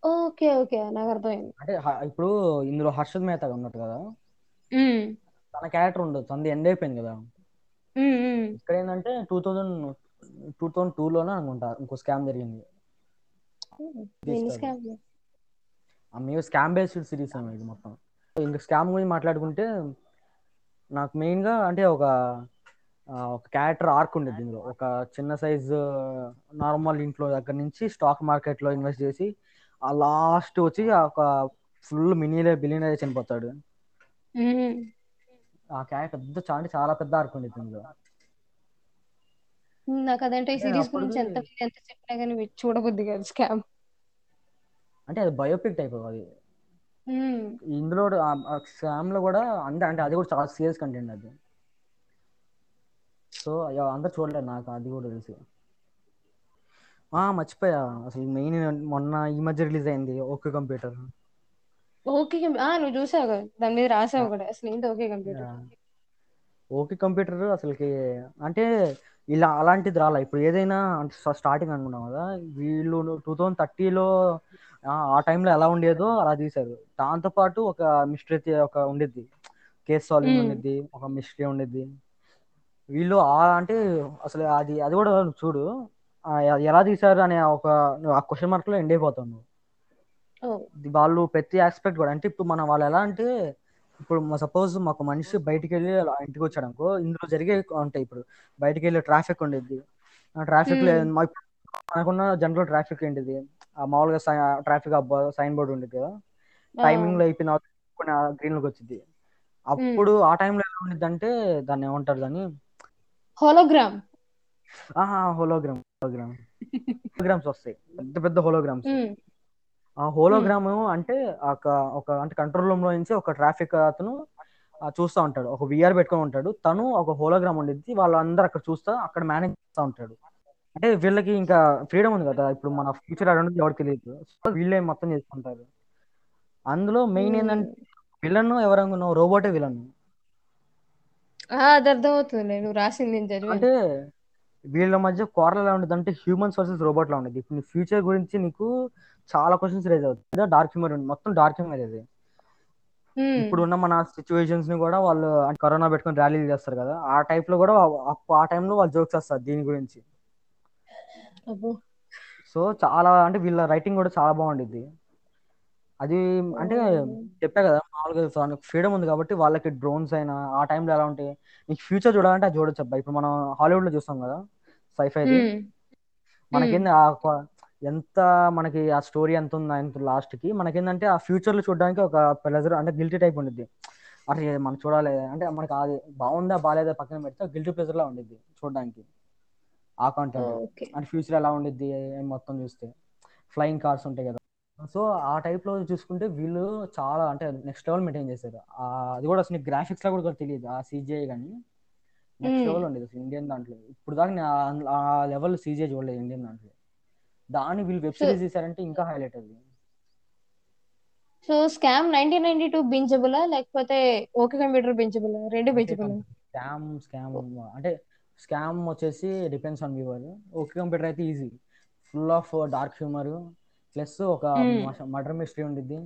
ఓకే ఓకే నాకు అర్థమైంది. అంటే ఇప్పుడు ఇందులో హర్షద్ మేహతా ఉన్నట్టు కదా? తన క్యారెక్టర్ ఉండదు తనది ఎండ్ అయిపోయింది కదా. ఇక్కడ ఏంటంటే టూ థౌజండ్ టూ థౌజండ్ టూలోనే అనుకుంటా ఇంకో స్కామ్ జరిగింది. మేము స్కామ్ బేస్డ్ సిరీస్ ఇది మొత్తం. ఇంకా స్కామ్ గురించి మాట్లాడుకుంటే నాకు మెయిన్గా అంటే ఒక ఒక క్యారెక్టర్ ఆర్క్ ఉండేది ఇందులో. ఒక చిన్న సైజ్ నార్మల్ ఇంట్లో దగ్గర నుంచి స్టాక్ మార్కెట్లో ఇన్వెస్ట్ చేసి ఆ లాస్ట్ వచ్చి ఒక ఫుల్ మినీలే బిలియనరీ చనిపోతాడు. ఆ క్యారెక్టర్ పెద్ద చాలా చాలా పెద్ద ఆర్క్ ఉండేది ఇందులో. నాకు అదంటే ఈ సిరీస్ గురించి ఎంత ఎంత చెప్పినా కానీ చూడబుద్ది కాదు స్కామ్ అంటే అది బయోపిక్ టైప్ అది. ఇందులో స్కామ్లో కూడా అంతే అంటే అది కూడా చాలా సీరియస్ కంటెంట్ అది. సో అందరు చూడలేదు నాకు అది కూడా తెలిసి. ఆ మర్చిపోయా. అసలు మెయిన్ మొన్న ఈ మధ్య రిలీజ్ అయింది ఓకే కంప్యూటర్. ఓకే నువ్వు చూసావు దాని మీద రాసావు కూడా అసలు ఏంటి ఓకే కంప్యూటర్? ఓకే కంప్యూటర్ అసలుకి అంటే ఇలా అలాంటిది రాలే. ఇప్పుడు ఏదైనా స్టార్టింగ్ అనుకున్నాం కదా వీళ్ళు టూ థౌజండ్ థర్టీలో ఆ టైంలో ఎలా ఉండేదో అలా తీశారు. దాంతోపాటు ఒక మిస్టరీ ఒక ఉండిద్ది. కేస్ సాల్వింగ్ ఉండిద్ది ఒక మిస్టరీ ఉండిద్ది. వీళ్ళు ఆ అంటే అసలు అది అది కూడా చూడు ఎలా తీశారు అనే ఒక ఆ క్వశ్చన్ మార్క్లో ఎండ్ అయిపోతావు నువ్వు. ఓ. ఇది వాళ్ళు ప్రతి ఆస్పెక్ట్ కూడా అంటే ఇప్పుడు మనం వాళ్ళు ఎలా అంటే ఇప్పుడు సపోజ్ మాకు మనిషి బయటికి వెళ్ళి ఇంటికి వచ్చాడు అనుకో ఇందులో జరిగే ఉంటాయి ఇప్పుడు బయటికి వెళ్ళి ట్రాఫిక్ ఉండేది. ట్రాఫిక్ మనకున్న జనరల్ ట్రాఫిక్ ఏంటిది? ఆ మామూలుగా ట్రాఫిక్ సైన్ బోర్డు ఉండేది కదా? టైమింగ్లో అయిపోయిన గ్రీన్లోకి వచ్చింది అప్పుడు ఆ టైంలో ఎలా ఉండిద్ది అంటే దాన్ని ఏమంటారు దాన్ని? హోలోగ్రామ్. ఆహా హోలోగ్రామ్ హోలోగ్రామ్. హోలోగ్రామ్స్ వస్తాయి. పెద్ద పెద్ద హోలోగ్రామ్స్. ఆ హోలోగ్రామ్ అంటే ఒక ఒక అంటే కంట్రోల్ రూమ్లో నుంచి ఒక ట్రాఫిక్ అతను చూస్తా ఉంటాడు. ఒక విఆర్ పెట్టుకొని ఉంటాడు. తను ఒక హోలోగ్రామ్ ఉండిద్ది. వాళ్ళందరూ అక్కడ చూస్తా అక్కడ మేనేజ్ చేస్తా ఉంటాడు. అంటే వీళ్ళకి ఇంకా ఫ్రీడమ్ ఉంది కదా. ఇప్పుడు మన ఫ్యూచర్ ఉంటుంది ఎవరికి తెలియదు సో వీళ్ళే మొత్తం చేసుకుంటారు. అందులో మెయిన్ ఏంటంటే విలన్ ఎవరనుకున్నావు రోబోటే విలన్ అది అర్థమవుతుంది. రాసింది అంటే వీళ్ళ మధ్య కోరలు ఎలా ఉంటుంది అంటే హ్యూమన్స్ వర్సెస్ రోబోట్ లా ఉండేది ఇప్పుడు ఫ్యూచర్ గురించి నీకు చాలా క్వశ్చన్స్ రేజ్ అవుతుంది డార్క్ హ్యూమర్ ఉంది. మొత్తం డార్క్ హ్యూమర్ ఇది. హ్మ్. ఇప్పుడు ఉన్న మన సిచ్యువేషన్స్ని కూడా వాళ్ళు కరోనా పెట్టుకొని ర్యాలీలు చేస్తారు కదా ఆ టైప్లో కూడా ఆ- టైంలో వాళ్ళు జోక్స్ వస్తారు దీని గురించి. సో చాలా అంటే వీళ్ళ రైటింగ్ కూడా చాలా బాగుండిద్ది. అది అంటే చెప్పా కదా మామూలుగా ఫ్రీడమ్ ఉంది కాబట్టి వాళ్ళకి డ్రోన్స్ అయినా ఆ టైంలో ఎలా ఉంటాయి? నీకు ఫ్యూచర్ చూడాలంటే అది చూడొచ్చు అబ్బా ఇప్పుడు మనం హాలీవుడ్లో చూస్తాం కదా హ్మ్. మనకేంది ఆ ఎంత మనకి ఆ స్టోరీ ఎంత ఉంది ఎంత లాస్ట్కి మనకేందంటే ఆ ఫ్యూచర్లో చూడడానికి ఒక ప్రెజర్ అంటే గిల్టీ టైప్ ఉండిద్ది. అరే మనం చూడాలి అంటే మనకి అది బాగుందా బాగాలేదా పక్కన పెడితే గిల్టీ ప్రెజర్ లా ఉండిద్ది చూడడానికి. ఆ కాంటెంట్ అంటే ఫ్యూచర్ ఎలా ఉండిద్ది మొత్తం చూస్తే. ఫ్లయింగ్ కార్స్ ఉంటాయి కదా. సో ఆ టైప్లో చూసుకుంటే వీళ్ళు చాలా అంటే నెక్స్ట్ లెవెల్ మెయింటైన్ చేశారు. అది కూడా అసలు గ్రాఫిక్స్ లా కూడా తెలియదు. ఆ సీజీఐ కానీ నెక్స్ట్. లెవెల్ ఉండేది అసలు ఇండియన్ దాంట్లో. ఇప్పుడు దాకా ఆ లెవెల్ సీజీఐ చూడలేదు ఇండియన్ దాంట్లో. దాన్ని వీళ్ళు వెబ్ సిరీస్ తీసారంటే ఇంకా హైలైట్ అది. So scam nineteen ninety two బించబులా లేకపోతే ఓకే కంప్యూటర్ బించబులా రెండు బించబులా స్కామ్ స్కామ్ అంటే స్కామ్ వచ్చేసి depends on viewer okay computer అయితే is full of dark humour plus ఒక. మర్డర్ మిస్టరీ ఉండిద్ది.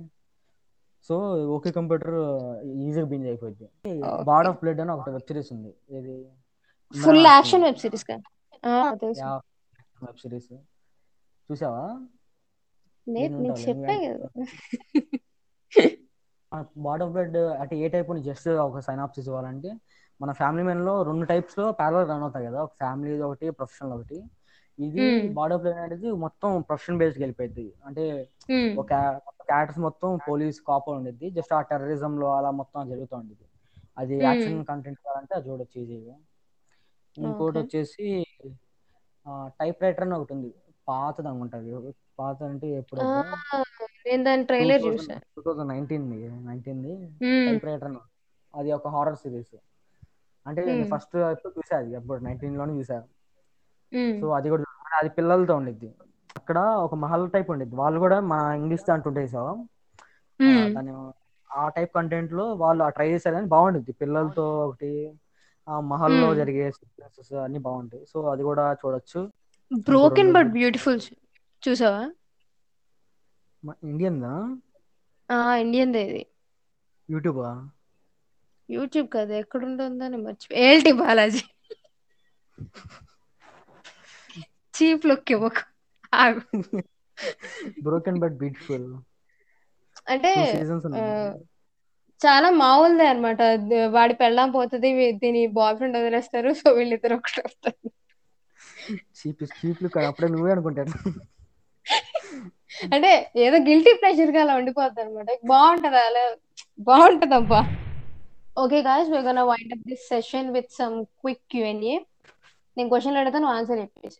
సో ఓకే కంప్యూటర్ ఈజీగా బింజ్ అయిపోద్ది. బార్డ్ ఆఫ్ బ్లడ్ అని ఒకటి వెబ్ సిరీస్ ఉంది. ఇది full action web series web series చూసావా? లేదు చెప్పా కదా. బార్డ్ ఆఫ్ బ్లడ్ అంటే ఏ టైప్ జస్ట్ ఒక సైనాప్సిస్ ఇవ్వాలంటే మన ఫ్యామిలీ మెన్లో రెండు టైప్స్లో ప్యారల్ రన్ అవుతాయి కదా. ఒక ఫ్యామిలీ ఒకటి ప్రొఫెషనల్ ఒకటి. ఇది. బార్డ్ ఆఫ్ బ్లడ్ అనేది మొత్తం ప్రొఫెషన్ బేస్డ్ వెళ్ళిపోయింది అంటే. ఒక క్యారెక్టర్స్ మొత్తం పోలీస్ కాప్ ఉండిద్ది. జస్ట్ ఆ టెర్రరిజం లో అలా మొత్తం జరుగుతూ ఉండేది అది. యాక్షన్ కంటెంట్ కావాలంటే అది చూడొచ్చు ఈజీగా ఇంకోటి వచ్చేసి టైప్ రైటర్ అని ఒకటి ఉంది. పాతది అనుకుంటుంది పాత అంటే ఆ, నేను దాని టూ ట్రైలర్ థౌజండ్ చూసా two thousand nineteen nineteen hmm. Typewriter అని అది ఒక హారర్ సిరీస్ అంటే నేను మ్మ్. ఫస్ట్ ఎప్పుడు చూసా అది అప్పుడు నైన్టీన్లోనే చూసా మ్మ్. సో అది కూడా. అది పిల్లలతో ఉండిద్ది అక్కడ ఒక మహల్ టైప్ ఉండిద్ది వాళ్ళు కూడా మన ఇంగ్లీష్ దాంట్లో ఉంటాయి సో మ్మ్. దాని ఆ టైప్ కంటెంట్లో వాళ్ళు ట్రై చేశారు కానీ బాగుండిద్ది పిల్లలతో ఒకటి ఆ మహల్లో మ్మ్. జరిగే సీక్వెన్సెస్ అన్ని బాగుంటాయి సో అది కూడా చూడొచ్చు బ్రోకెన్ బట్ బ్యూటిఫుల్ చూసావా? ఇండియన్ దా ఆ ఇండియన్ ఇది. యూట్యూబా? యూట్యూబ్ కదా ఎక్కడ ఉంటుందని మర్చిపో ఏల్టీ బాలాజీ. చీప్ లుక్ ఇవ్వకు. బ్రోకెన్ బట్ బ్యూటిఫుల్ అంటే చాలా మామూలుదే అనమాట వాడి పెళ్ళాం పోతుంది దీని బాయ్ ఫ్రెండ్ వదిలేస్తారు సో వీళ్ళిద్దరు ఒకటి వస్తారు. చీప్ చీప్ లుక్ అప్పుడే నువ్వే అనుకుంటాను అంటే ఏదో గిల్టీ ప్రెషర్గా అలా ఉండిపోద్ది అనమాట. బాగుంటది? అలా బాగుంటది అబ్బా okay guys we gonna wind up this session with some quick Q and A నేను క్వశ్చన్ అడిగితే నువ్వు ఆన్సర్ చెప్పేసి.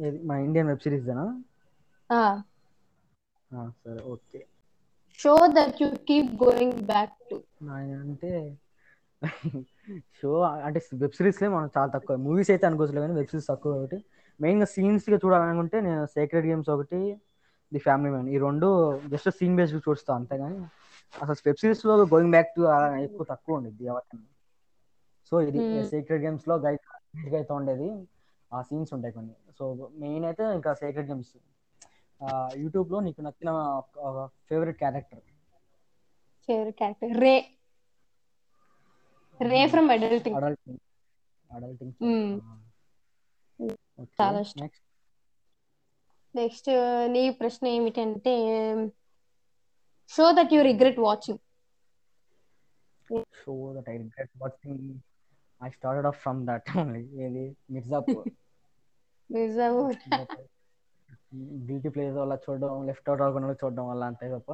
ఏది? మన ఇండియన్ వెబ్ సిరీస్ దానా ఆ. ఆ, సరే okay show that you keep going back to అంటే షో అంటే వెబ్ సిరీస్లే మనం చాలా తక్కువ మూవీస్ అయితే అనుకోవచ్చులే కానీ వెబ్ సిరీస్ తక్కువ ఒకటి మెయిన్గా సీన్స్గా చూడాలనుకుంటే నేను సేక్రెడ్ గేమ్స్ ఒకటి ది ఫ్యామిలీ మ్యాన్ ఈ రెండు జస్ట్ సీన్ బేస్డ్ చూస్తాను అంతేగాని అసలు వెబ్ సిరీస్లో గోయింగ్ బ్యాక్ టు ఎక్కువ తక్కువ ఉండేది ఎవరికైనా. సో ఇది. సీక్రెట్ గేమ్స్లో గైడ్ అయితే ఉండేది. ఆ సీన్స్ ఉంటాయి కొన్ని. సో మెయిన్ అయితే ఇంకా సీక్రెట్ గేమ్స్ యూట్యూబ్లో నీకు నచ్చిన favourite character favourite character Ray Ray from Adulting Adulting Adulting Hmm. చాలా ఇష్టం. నెక్స్ట్ నెక్స్ట్ నీ ప్రశ్న ఏమిటంటే show that you regret watching show that I regret watching I started off from that only ఏది? మిర్జాపూర్ నిజము గిల్టీ ప్లేస్ వల్ల చూడడం left out అవ్వకుండా చూడడం వల్ల అంతే తప్ప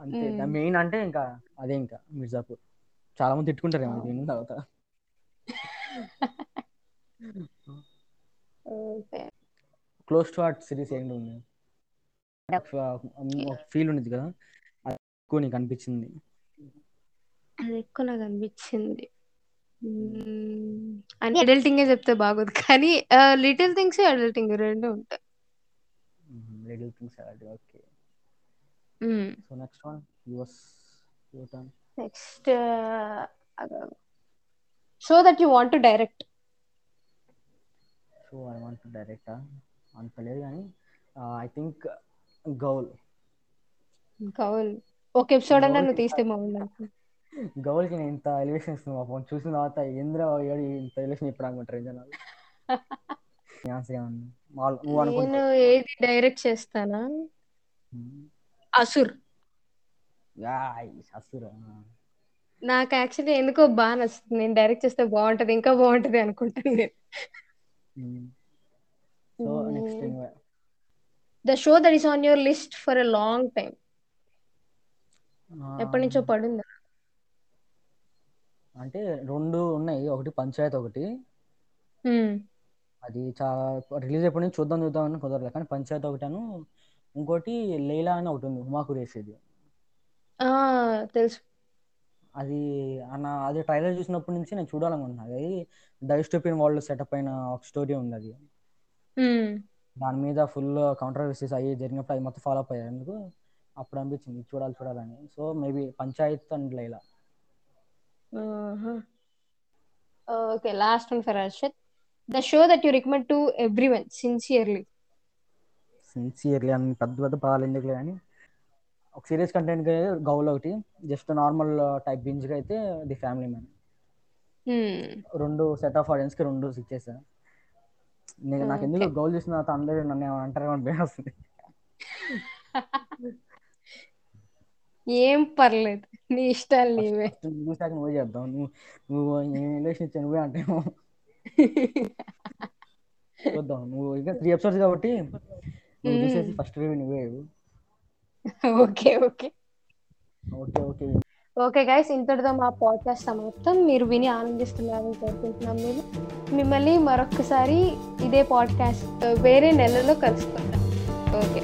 అంతే. Hmm. మెయిన్ అంటే ఇంకా అదే ఇంకా మిర్జాపూర్ చాలా మంది తిట్టుకుంటారేమో Oh. దీని తర్వాత. క్లోజ్ టు హార్ట్ సిరీస్ ఏంటి ఉంది? ఫీల్ ఉండేది కదా? అది ఎక్కువ నీకు అనిపించింది. అది ఎక్కువ నాకు అనిపించింది. అని అడల్టింగే చెప్తే బాగోదు కానీ లిటిల్ థింగ్స్ అడల్టింగ్ రెండు ఉంటాయి. Little things okay. So next one yours your turn next show that you want to direct so I want to direct అంత లేదు కానీ ఐ థింక్ గౌల్. కౌల్ ఒక ఎపిసోడ్ అన్నా నువ్వు తీస్తే బాగుండు గౌల్కి నేను ఇంత ఎలివేషన్ ఇస్తున్నాను పాపం. చూసిన తర్వాత ఏడు ఇంత ఎలివేషన్ ఇప్పుడు అనుకుంటారు జనాలు? మామూలు నేను ఏది డైరెక్ట్ చేస్తానా? అసురా. నాకు యాక్చువల్లీ ఎందుకో బాగా నచ్చుతుంది. నేను డైరెక్ట్ చేస్తే బాగుంటది ఇంకా బాగుంటది అనుకుంటాను next the show that is on your list for a long time ఎప్పటి నుంచో పడుందా? అంటే రెండు ఉన్నాయి. ఒకటి పంచాయత్ ఒకటి. అది చాలా రిలీజ్ నుంచి చూద్దాం చూద్దాం అని కుదరలేదు. కానీ పంచాయత్ ఒకటాను ఇంకోటి లైలా అని ఒకటి ఉంది. హుమా కురేషిది ఆ తెలుసు. అది అన్న అది ట్రైలర్ చూసినప్పటి నుంచి నేను చూడాలనుకుంటున్నాను అది డైస్టోపియన్ వరల్డ్ సెటప్ అయిన ఒక స్టోరీ ఉంది అది. దాని మీద ఫుల్ కాంట్రవర్సీస్ అయ్యి జరిగినప్పుడు అది మొత్తం ఫాలో అప్ అయ్యారు. ఎందుకు? అప్పుడు అనిపించింది చూడాలి చూడాలని. So maybe Panchayat and Laila. ఆహా. Okay last one for Arshad the show that you recommend to everyone sincerely. Sincerely అని పెద్ద పెద్ద పదాలు ఎందుకు కానీ ఒక సీరియస్ కంటెంట్ గౌల్ ఒకటి జస్ట్ నార్మల్ టైప్ బింజ్గా అయితే ది ఫ్యామిలీ మ్యాన్ రెండు సెట్ ఆఫ్ ఆడియన్స్కి రెండు ఇచ్చేసా నేను నాకు ఎందుకు. గౌల్ చూసిన అందరూ నన్ను ఏమైనా అంటారేమో అని భయం వస్తుంది ఏం పర్లేదు. నీ ఇష్టాలు నీవే. చూసాక నువ్వే చేద్దాం నువ్వు నువ్వు రిలేషన్ ఇచ్చా నువ్వే అంటేమో చూద్దాం. నువ్వు ఇంకా త్రీ ఎపిసోడ్స్ కాబట్టి నువ్వు చూసేసి ఫస్ట్ రివ్యూ నువ్వే. Okay okay. Okay okay. Okay guys ఇంతటితో మా పాడ్కాస్ట్ సమాప్తం. మీరు విని ఆనందిస్తున్నారని కోరుకుంటున్నాం మేము. మిమ్మల్ని మరొకసారి ఇదే పాడ్కాస్ట్ వేరే నెలలో కలుసుకుంటాం ఓకే.